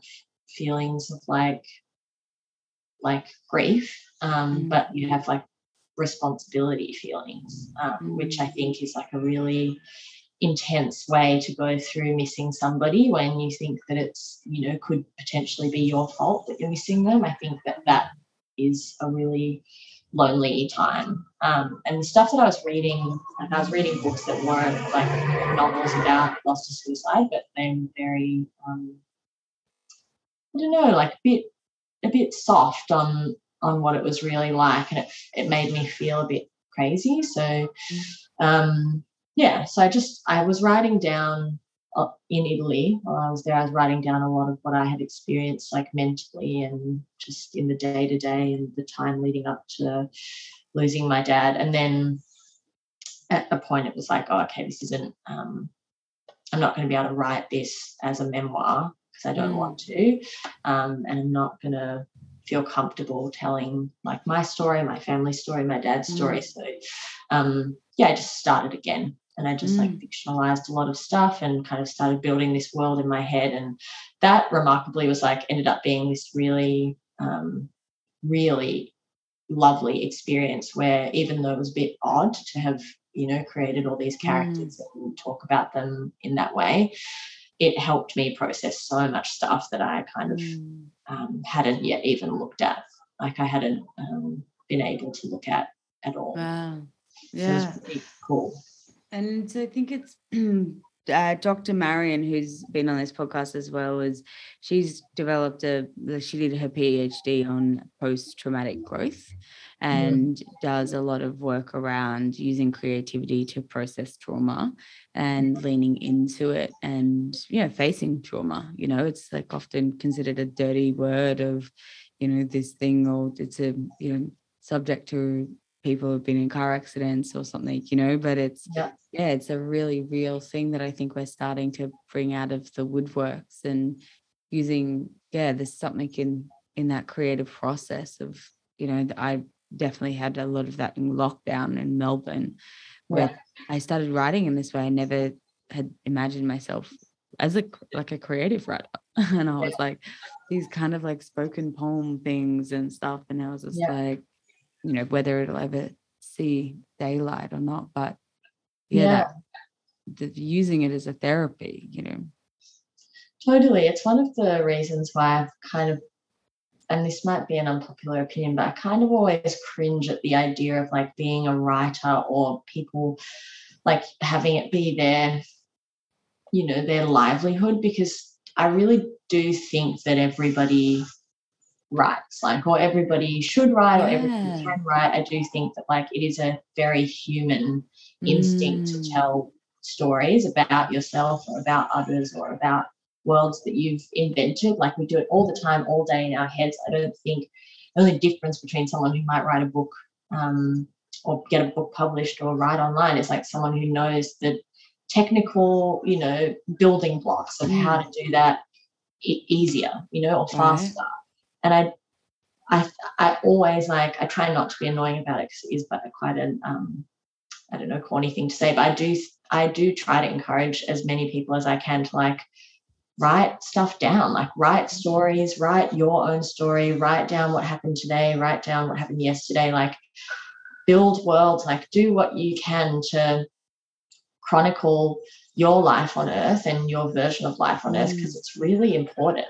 feelings of like like grief um Mm. but you have like responsibility feelings um, which i think is like a really intense way to go through missing somebody when you think that it's you know could potentially be your fault that you're missing them i think that that is a really lonely time. Um, and the stuff that I was reading, I was reading books that weren't like novels about loss to suicide, but they were very, um, I don't know, like a bit, a bit soft on on what it was really like, and it it made me feel a bit crazy. So, um, yeah, so I just I was writing down uh, in Italy while I was there. I was writing down a lot of what I had experienced, like mentally and just in the day to day and the time leading up to losing my dad. And then at a point, it was like, oh, okay, this isn't. Um, I'm not going to be able to write this as a memoir because I don't Mm. want to, um, and I'm not going to feel comfortable telling like my story, my family story, my dad's Mm. story. So, um, yeah, I just started again and I just like fictionalized a lot of stuff and kind of started building this world in my head. And that remarkably was like ended up being this really, um, really lovely experience where even though it was a bit odd to have, you know, created all these characters and talk about them in that way, it helped me process so much stuff that I kind of Mm. um, hadn't yet even looked at. like I hadn't um, been able to look at at all. Wow. So it was pretty cool. And so I think it's uh, Dr. Marion, who's been on this podcast as well, is she's developed a she did her PhD on post traumatic growth and does a lot of work around using creativity to process trauma and leaning into it and yeah facing trauma you know it's like often considered a dirty word of you know this thing or it's a you know subject to people who've been in car accidents or something you know but it's Yeah. yeah it's a really real thing that i think we're starting to bring out of the woodworks and using yeah there's something in in that creative process of you know i definitely had a lot of that in lockdown in melbourne where Yeah. i started writing in this way i never had imagined myself as a like a creative writer and i was like these kind of like spoken poem things and stuff and i was just Yeah. like you know whether it'll ever see daylight or not but yeah, Yeah. that the, using it as a therapy you know Totally. It's one of the reasons why I've kind of, and this might be an unpopular opinion, but I kind of always cringe at the idea of like being a writer or people like having it be their, you know, their livelihood because I really do think that everybody writes, like, or everybody should write or everybody can write. I do think that like it is a very human instinct Mm. to tell stories about yourself or about others or about worlds that you've invented. Like we do it all the time, all day in our heads. I don't think the only difference between someone who might write a book um, or get a book published or write online is like someone who knows the technical, you know, building blocks of how to do that easier, you know, or faster. And I, I, I always like I try not to be annoying about it because it is but quite an um, I don't know corny thing to say, but I do I do try to encourage as many people as I can to like write stuff down, like write stories, write your own story, write down what happened today, write down what happened yesterday, like build worlds, like do what you can to chronicle your life on earth and your version of life on earth because it's really important.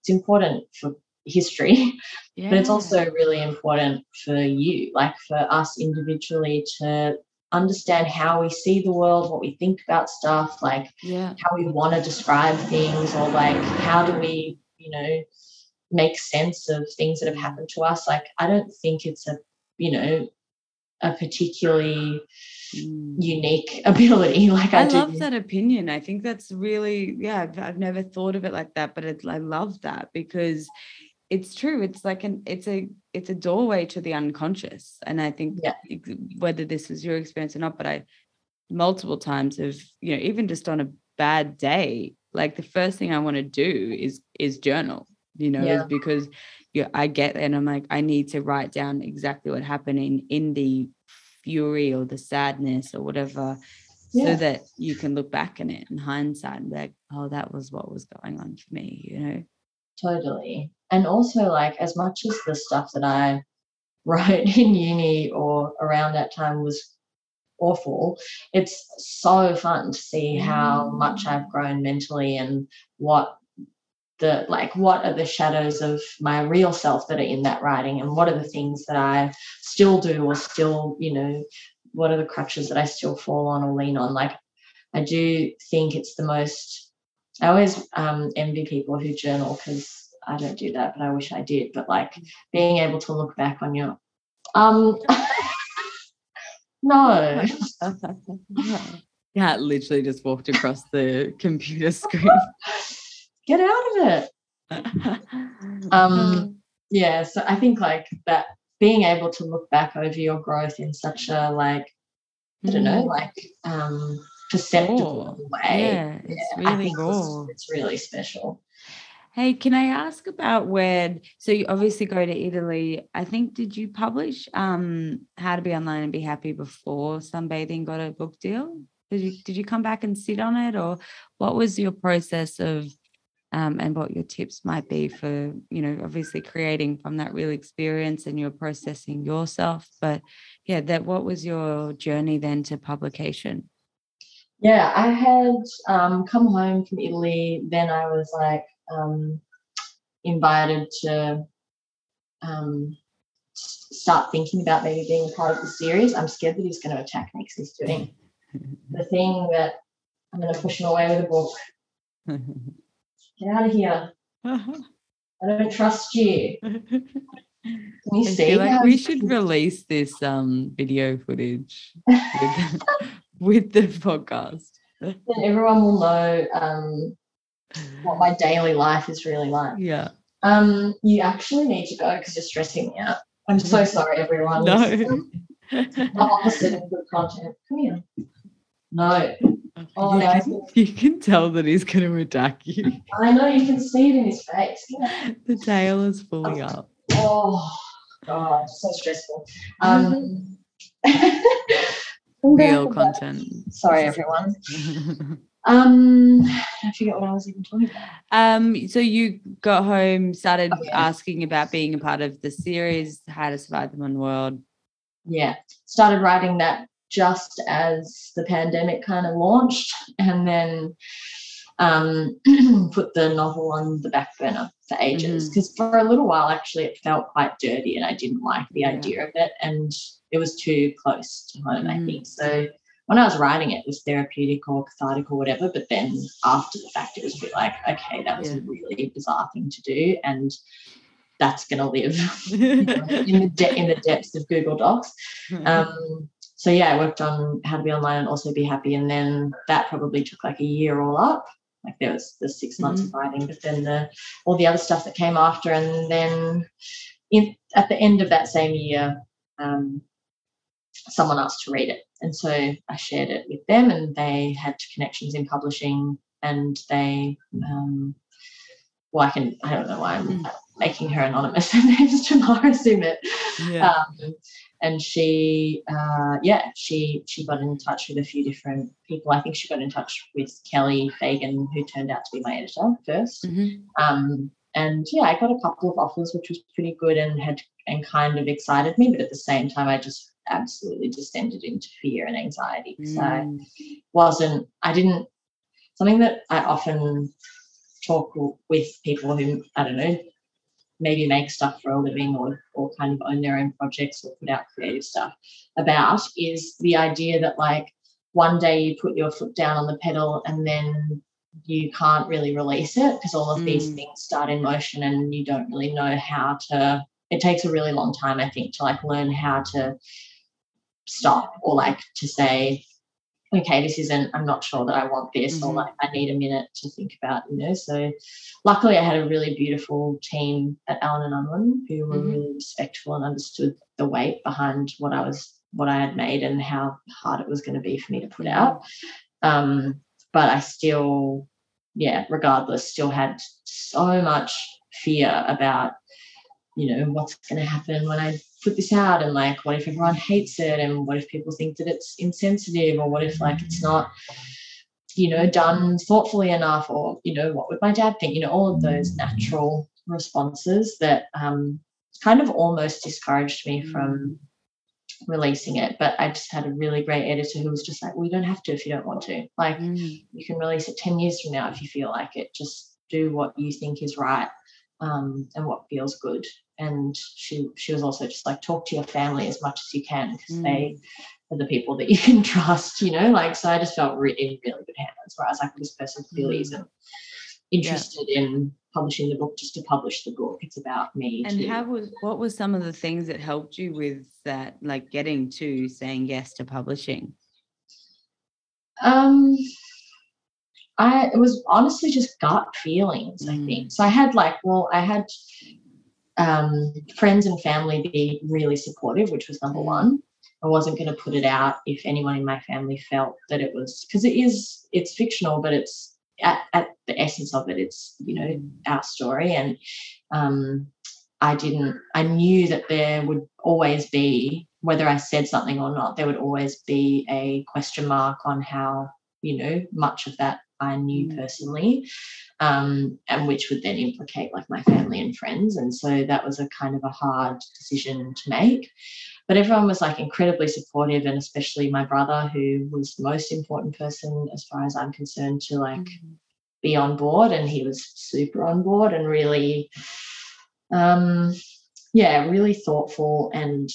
It's important for history, but it's also really important for you, like for us individually to understand how we see the world, what we think about stuff, like yeah how we want to describe things, or like how do we, you know, make sense of things that have happened to us. Like, I don't think it's a, you know, a particularly Mm. unique ability. Like, I, I love that opinion. I think that's really, yeah, I've, I've never thought of it like that, but it, I love that because it's true. It's like an, it's a, it's a doorway to the unconscious. And I think Yeah. whether this was your experience or not, but I multiple times have, you know, even just on a bad day, like the first thing I want to do is, is journal, you know, Yeah. is because yeah, I get and I'm like, I need to write down exactly what happened in, in the fury or the sadness or whatever Yeah. so that you can look back in it in hindsight and be like, oh, that was what was going on for me, you know? Totally. And also, like, as much as the stuff that I wrote in uni or around that time was awful, it's so fun to see how much I've grown mentally and what the like what are the shadows of my real self that are in that writing and what are the things that I still do or still, you know, what are the crutches that I still fall on or lean on. Like I do think it's the most I always um, envy people who journal because I don't do that, but I wish I did. But like being able to look back on your, um, no, Cat literally just walked across the computer screen. get out of it. Um, Yeah, so I think like that being able to look back over your growth in such a like I don't know, Mm, like um perceptible way. Yeah, it's really think it's, it's really special. Hey, can I ask about where? So you obviously go to Italy. I think did you publish um How to Be Online and Be Happy before Sunbathing got a book deal? Did you did you come back and sit on it, or what was your process of um and what your tips might be for you know obviously creating from that real experience and you're processing yourself, but yeah, that what was your journey then to publication? Yeah, I had um, come home from Italy. Then I was like um, invited to um, start thinking about maybe being part of the series, I'm scared that he's going to attack me because he's doing the thing that I'm going to push him away with a book. Get out of here. I don't trust you. Can you I see? like we should release this um video footage with, with the podcast. then everyone will know um, what my daily life is really like. Yeah. Um, you actually need to go because you're stressing me out. I'm so sorry, everyone. No. The opposite of good content. Come here. No, Oh, you, no, can, you can tell that he's going to attack you. I know you can see it in his face. Yeah. The tail is fully up. Oh God, so stressful. Um, Real content. Sorry, everyone. Um, I forget what I was even talking about. um, so you got home, started Oh, yeah. asking about being a part of the series, How to Survive the Modern World. yeah, started writing that just as the pandemic kind of launched, and then um, put the novel on the back burner for ages because for a little while actually it felt quite dirty and I didn't like the Yeah. idea of it, and it was too close to home, I Mhm. think. So when I was writing it, it was therapeutic or cathartic or whatever, but then after the fact, it was a bit like, okay, that was Yeah. a really bizarre thing to do, and that's going to live you know, in the de- in the depths of Google Docs. Um, so yeah, I worked on how to be online and also be happy, and then that probably took like a year all up. Like there was the six months of writing, but then the all the other stuff that came after, and then in at the end of that same year, um, someone else to read it, and so I shared it with them, and they had connections in publishing, and they. Um, well, I can. I don't know why I'm Mm. making her anonymous. Her name's Tamara Sumit yeah. um, and she uh, yeah she she got in touch with a few different people i think she got in touch with kelly fagan who turned out to be my editor 1st Mhm. um, and yeah i got a couple of offers which was pretty good and had and kind of excited me but at the same time i just absolutely descended into fear and anxiety i Mm. wasn't i didn't something that i often talk with people who i don't know maybe make stuff for a living or or kind of own their own projects or put out creative stuff about is the idea that like one day you put your foot down on the pedal and then you can't really release it because all of these Mm. things start in motion and you don't really know how to it takes a really long time i think to like learn how to stop or like to say okay this isn't i'm not sure that i want this or Mhm. like i need a minute to think about you know so luckily i had a really beautiful team at allen and unwin who were Mhm. really respectful and understood the weight behind what i was what i had made and how hard it was going to be for me to put out um but i still yeah regardless still had so much fear about you know what's going to happen when i put this out and like what if everyone hates it? And what if people think that it's insensitive? Or what if like it's not you know done thoughtfully enough? Or you know what would my dad think? You know all of those natural responses that um kind of almost discouraged me from releasing it. But i just had a really great editor who was just like well you don't have to if you don't want to. Like Mm. you can release it 10 years from now if you feel like it. Just do what you think is right um, and what feels good and she she was also just like talk to your family as much as you can because they are the people that you can trust you know like so i just felt re- in really good hands where i was like this person clearly Mm. isn't interested in publishing the book just to publish the book it's about me And too. how was what were some of the things that helped you with that, like getting to saying yes to publishing? Um, I it was honestly just gut feelings. I Mm. think so. I had like, well, I had um, friends and family be really supportive, which was number one. I wasn't going to put it out if anyone in my family felt that it was because it is it's fictional, but it's at, at the essence of it, it's you know our story and um, i didn't i knew that there would always be whether i said something or not there would always be a question mark on how you know much of that i knew Mm. personally um, and which would then implicate like my family and friends and so that was a kind of a hard decision to make but everyone was like incredibly supportive and especially my brother who was the most important person as far as i'm concerned to like Mm. be on board and he was super on board and really um yeah, really thoughtful and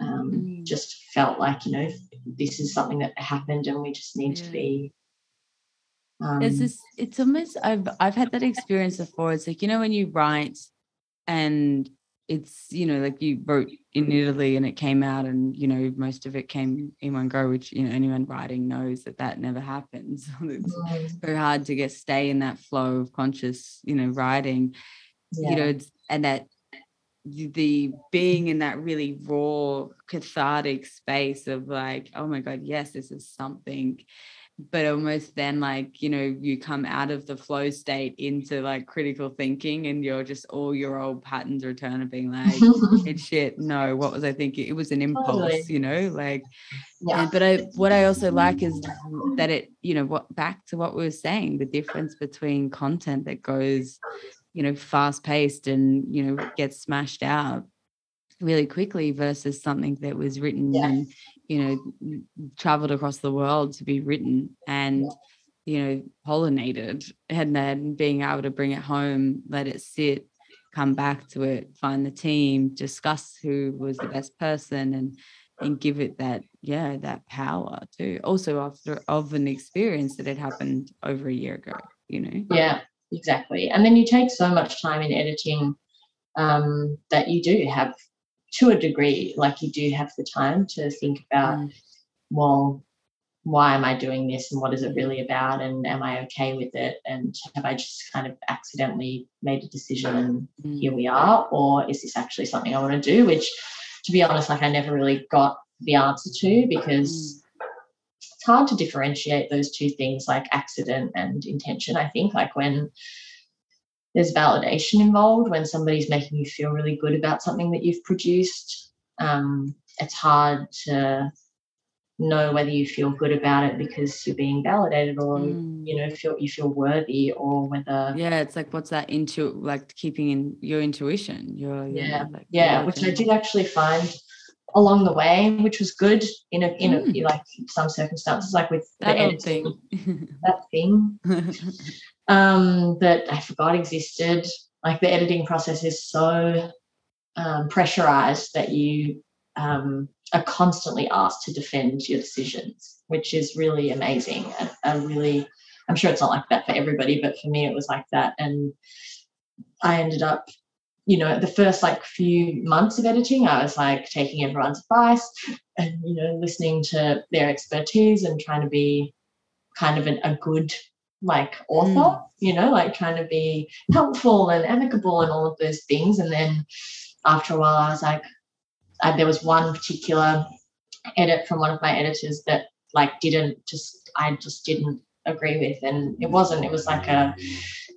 um, Mm. just felt like you know this is something that happened and we just need to be. Um, this. It's almost. I've I've had that experience before. It's like you know when you write, and it's you know like you wrote in Italy and it came out and you know most of it came in one go, which you know anyone writing knows that that never happens. it's very hard to get stay in that flow of conscious you know writing. yeah, You know, it's, and that the being in that really raw cathartic space of like oh my god yes this is something but almost then like you know you come out of the flow state into like critical thinking and you're just all your old patterns return of being like it's shit no what was i thinking it was an impulse Totally. you know like yeah, and, but I what I also like is that it, you know, what back to what we were saying, the difference between content that goes, you know, fast paced and you know gets smashed out really quickly versus something that was written and you know traveled across the world to be written and you know pollinated and then being able to bring it home let it sit come back to it find the team discuss who was the best person and and give it that yeah that power too. Also after of an experience that had happened over a year ago you know? Yeah, exactly. And then you take so much time in editing um, that you do have, to a degree, like you do have the time to think about Mm, well, why am I doing this and what is it really about? And am I okay with it? And have I just kind of accidentally made a decision and mm, here we are? Or is this actually something I want to do? Which, to be honest, like I never really got the answer to because it's hard to differentiate those two things like accident and intention. I think, like when there's validation involved, when somebody's making you feel really good about something that you've produced, um, it's hard to know whether you feel good about it because you're being validated or mm. you know feel you feel worthy or whether yeah it's like what's that into like keeping in your intuition? Your Yeah, like, yeah which i did actually find along the way which was good in a in Mm. a like some circumstances like with the that old editing thing. that thing um that i forgot existed. Like the editing process is so um, pressurized that you um, are constantly asked to defend your decisions which is really amazing. And a really i'm sure it's not like that for everybody but for me it was like that. And i ended up you know the first like few months of editing i was like taking everyone's advice and you know listening to their expertise and trying to be kind of an, a good like author Mm. you know like trying to be helpful and amicable and all of those things and then after a while i was like I, there was one particular edit from one of my editors that like didn't just i just didn't agree with and it wasn't it was like a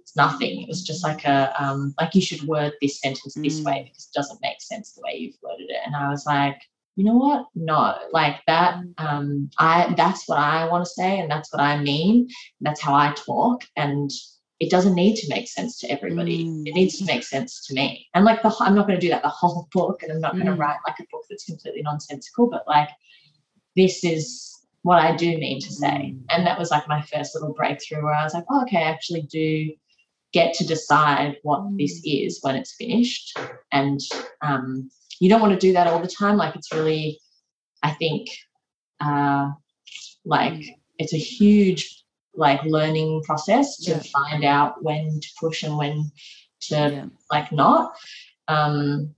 it's nothing it was just like a um like you should word this sentence this way Mm. because it doesn't make sense the way you've worded it and i was like you know what no like that um i that's what i want to say and that's what i mean that's how i talk and it doesn't need to make sense to everybody Mm. it needs to make sense to me and like the i'm not going to do that the whole book and i'm not going to Mm. write like a book that's completely nonsensical but like this is what i do mean to say Mm. and that was like my first little breakthrough where i was like oh, okay i actually do get to decide what this is when it's finished and um, you don't want to do that all the time like it's really i think uh, like Mm. it's a huge like learning process to Yeah. find out when to push and when to yeah like not um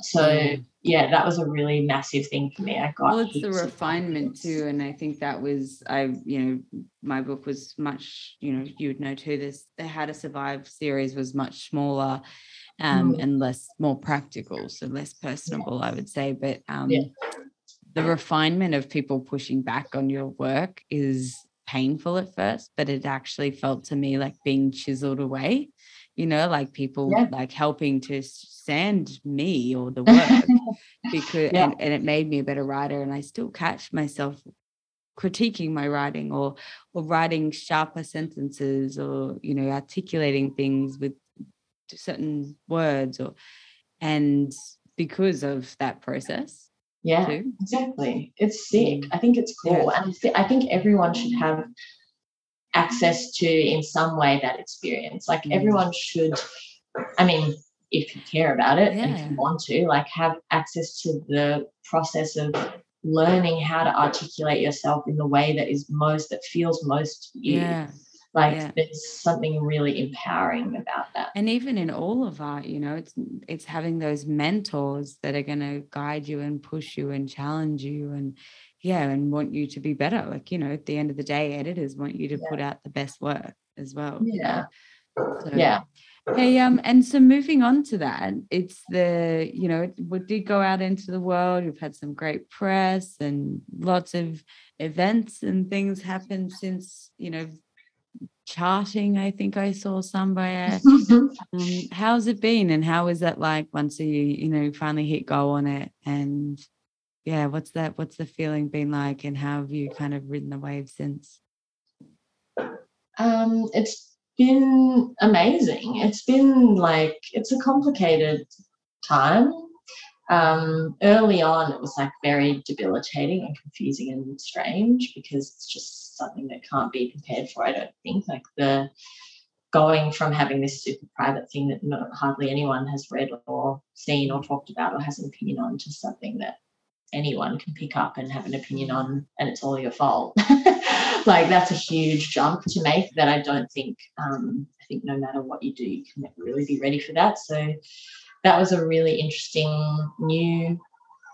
so Yeah. yeah that was a really massive thing for me i got well it's the refinement too and i think that was i you know my book was much you know you would know too this the how to survive series was much smaller um Mm. and less more practical so less personable i would say but um Yeah. the refinement of people pushing back on your work is painful at first but it actually felt to me like being chiseled away you know like people Yeah. like helping to sand me or the work because Yeah. and, and it made me a better writer and i still catch myself critiquing my writing or or writing sharper sentences or you know articulating things with certain words or and because of that process yeah too Exactly. It's sick. Mm. I think it's Yeah. cool. And I think everyone should have access to, in some way, that experience. Like Mm. everyone should, I mean, if you care about it and if you want to, like have access to the process of learning how to articulate yourself in the way that is most that feels most you. Yeah. Like yeah. there's something really empowering about that. and even in all of art you know it's it's having those mentors that are going to guide you and push you and challenge you and yeah and want you to be better like you know at the end of the day editors want you to put out the best work as well? Yeah. So, Yeah. hey um and so moving on to that it's the you know we did go out into the world we've had some great press and lots of events and things happen since you know charting i think i saw somewhere um, how's it been and how is that like once you you know finally hit go on it and yeah what's that what's the feeling been like and how have you kind of ridden the wave since Um, it's been amazing. It's been like it's a complicated time. Um, early on, it was like very debilitating and confusing and strange because it's just something that can't be prepared for. I don't think like the going from having this super private thing that no, hardly anyone has read or seen or talked about or has an opinion on to something that anyone can pick up and have an opinion on and it's all your fault like that's a huge jump to make that i don't think um, i think no matter what you do you can never really be ready for that so that was a really interesting new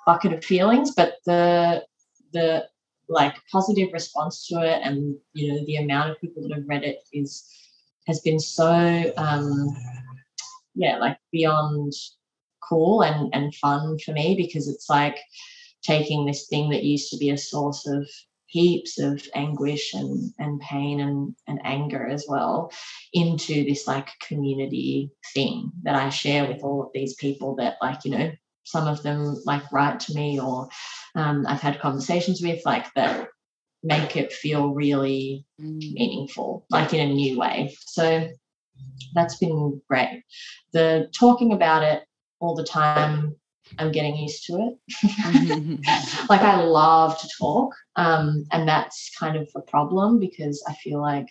bucket of feelings but the the like positive response to it and you know the amount of people that have read it is has been so um yeah like beyond cool and and fun for me because it's like taking this thing that used to be a source of heaps of anguish and and pain and and anger as well into this like community thing that I share with all of these people that like you know some of them like write to me or um, I've had conversations with like that make it feel really Mm, meaningful, like in a new way. So that's been great. The talking about it all the time, I'm getting used to it. like I love to talk, um, and that's kind of a problem because I feel like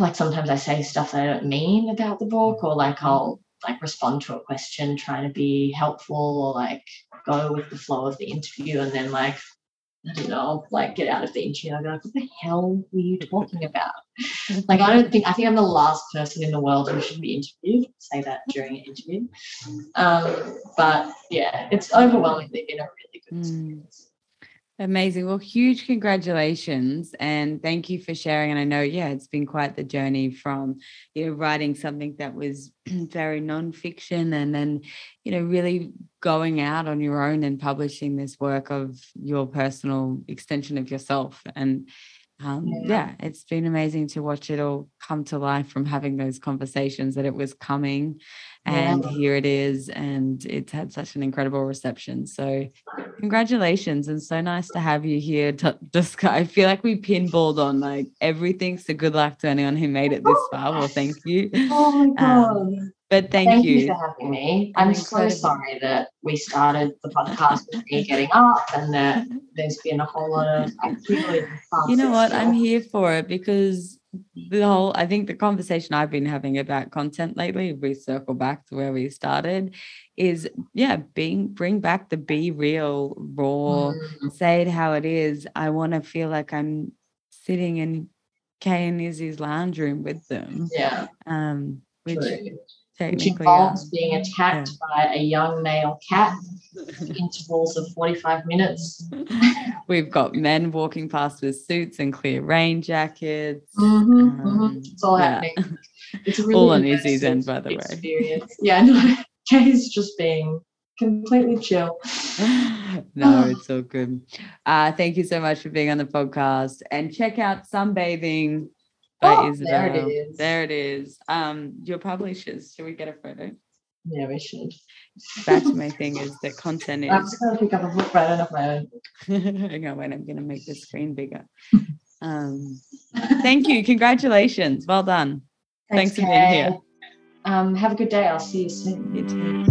like sometimes I say stuff that I don't mean about the book, or like I'll like respond to a question trying to be helpful or like go with the flow of the interview and then like I don't know, like get out of the interview. I'll be like, what the hell were you talking about? Like, I don't think, I think I'm the last person in the world who should be interviewed. Say that during an interview. Um, but yeah, it's overwhelmingly been a really good Mm. experience. Amazing. Well, huge congratulations and thank you for sharing. And I know, yeah, it's been quite the journey from, you know, writing something that was very non-fiction and then, you know, really going out on your own and publishing this work of your personal extension of yourself. And um, Yeah. yeah, it's been amazing to watch it all come to life from having those conversations that it was coming and Yeah. here it is and it's had such an incredible reception so congratulations and so nice to have you here to discuss i feel like we pinballed on like everything so good luck to anyone who made it this far well thank you Oh my God. Um, but thank, Thank you, you. for having me. I'm so sorry that we started the podcast with me getting up and that there's been a whole lot of, I you know what? I'm here for it because the whole i think the conversation i've been having about content lately if we circle back to where we started is yeah being bring back the be real raw Mm, say it how it is. I want to feel like i'm sitting in kay and izzy's lounge room with them. Yeah, um which true. Which involves are. being attacked by a young male cat intervals of 45 minutes. we've got men walking past with suits and clear rain jackets Mhm, mhm. Um, It's all yeah. happening. It's really All on Izzy's end, by the way. experience. Yeah, no, Kay's just being completely chill. no, it's all good. Uh, thank you so much for being on the podcast and check out Sunbathing by Oh, Isobel. there it is. There it is. Um, your publishers, should we get a photo? Yeah, we should. That's my thing is that content I'm just gonna pick up a book right out of my own. Hang on, wait, I'm going to make the screen bigger. Um, thank you. Congratulations. Well done. Thanks for being here. Um, have a good day. I'll see you soon. You.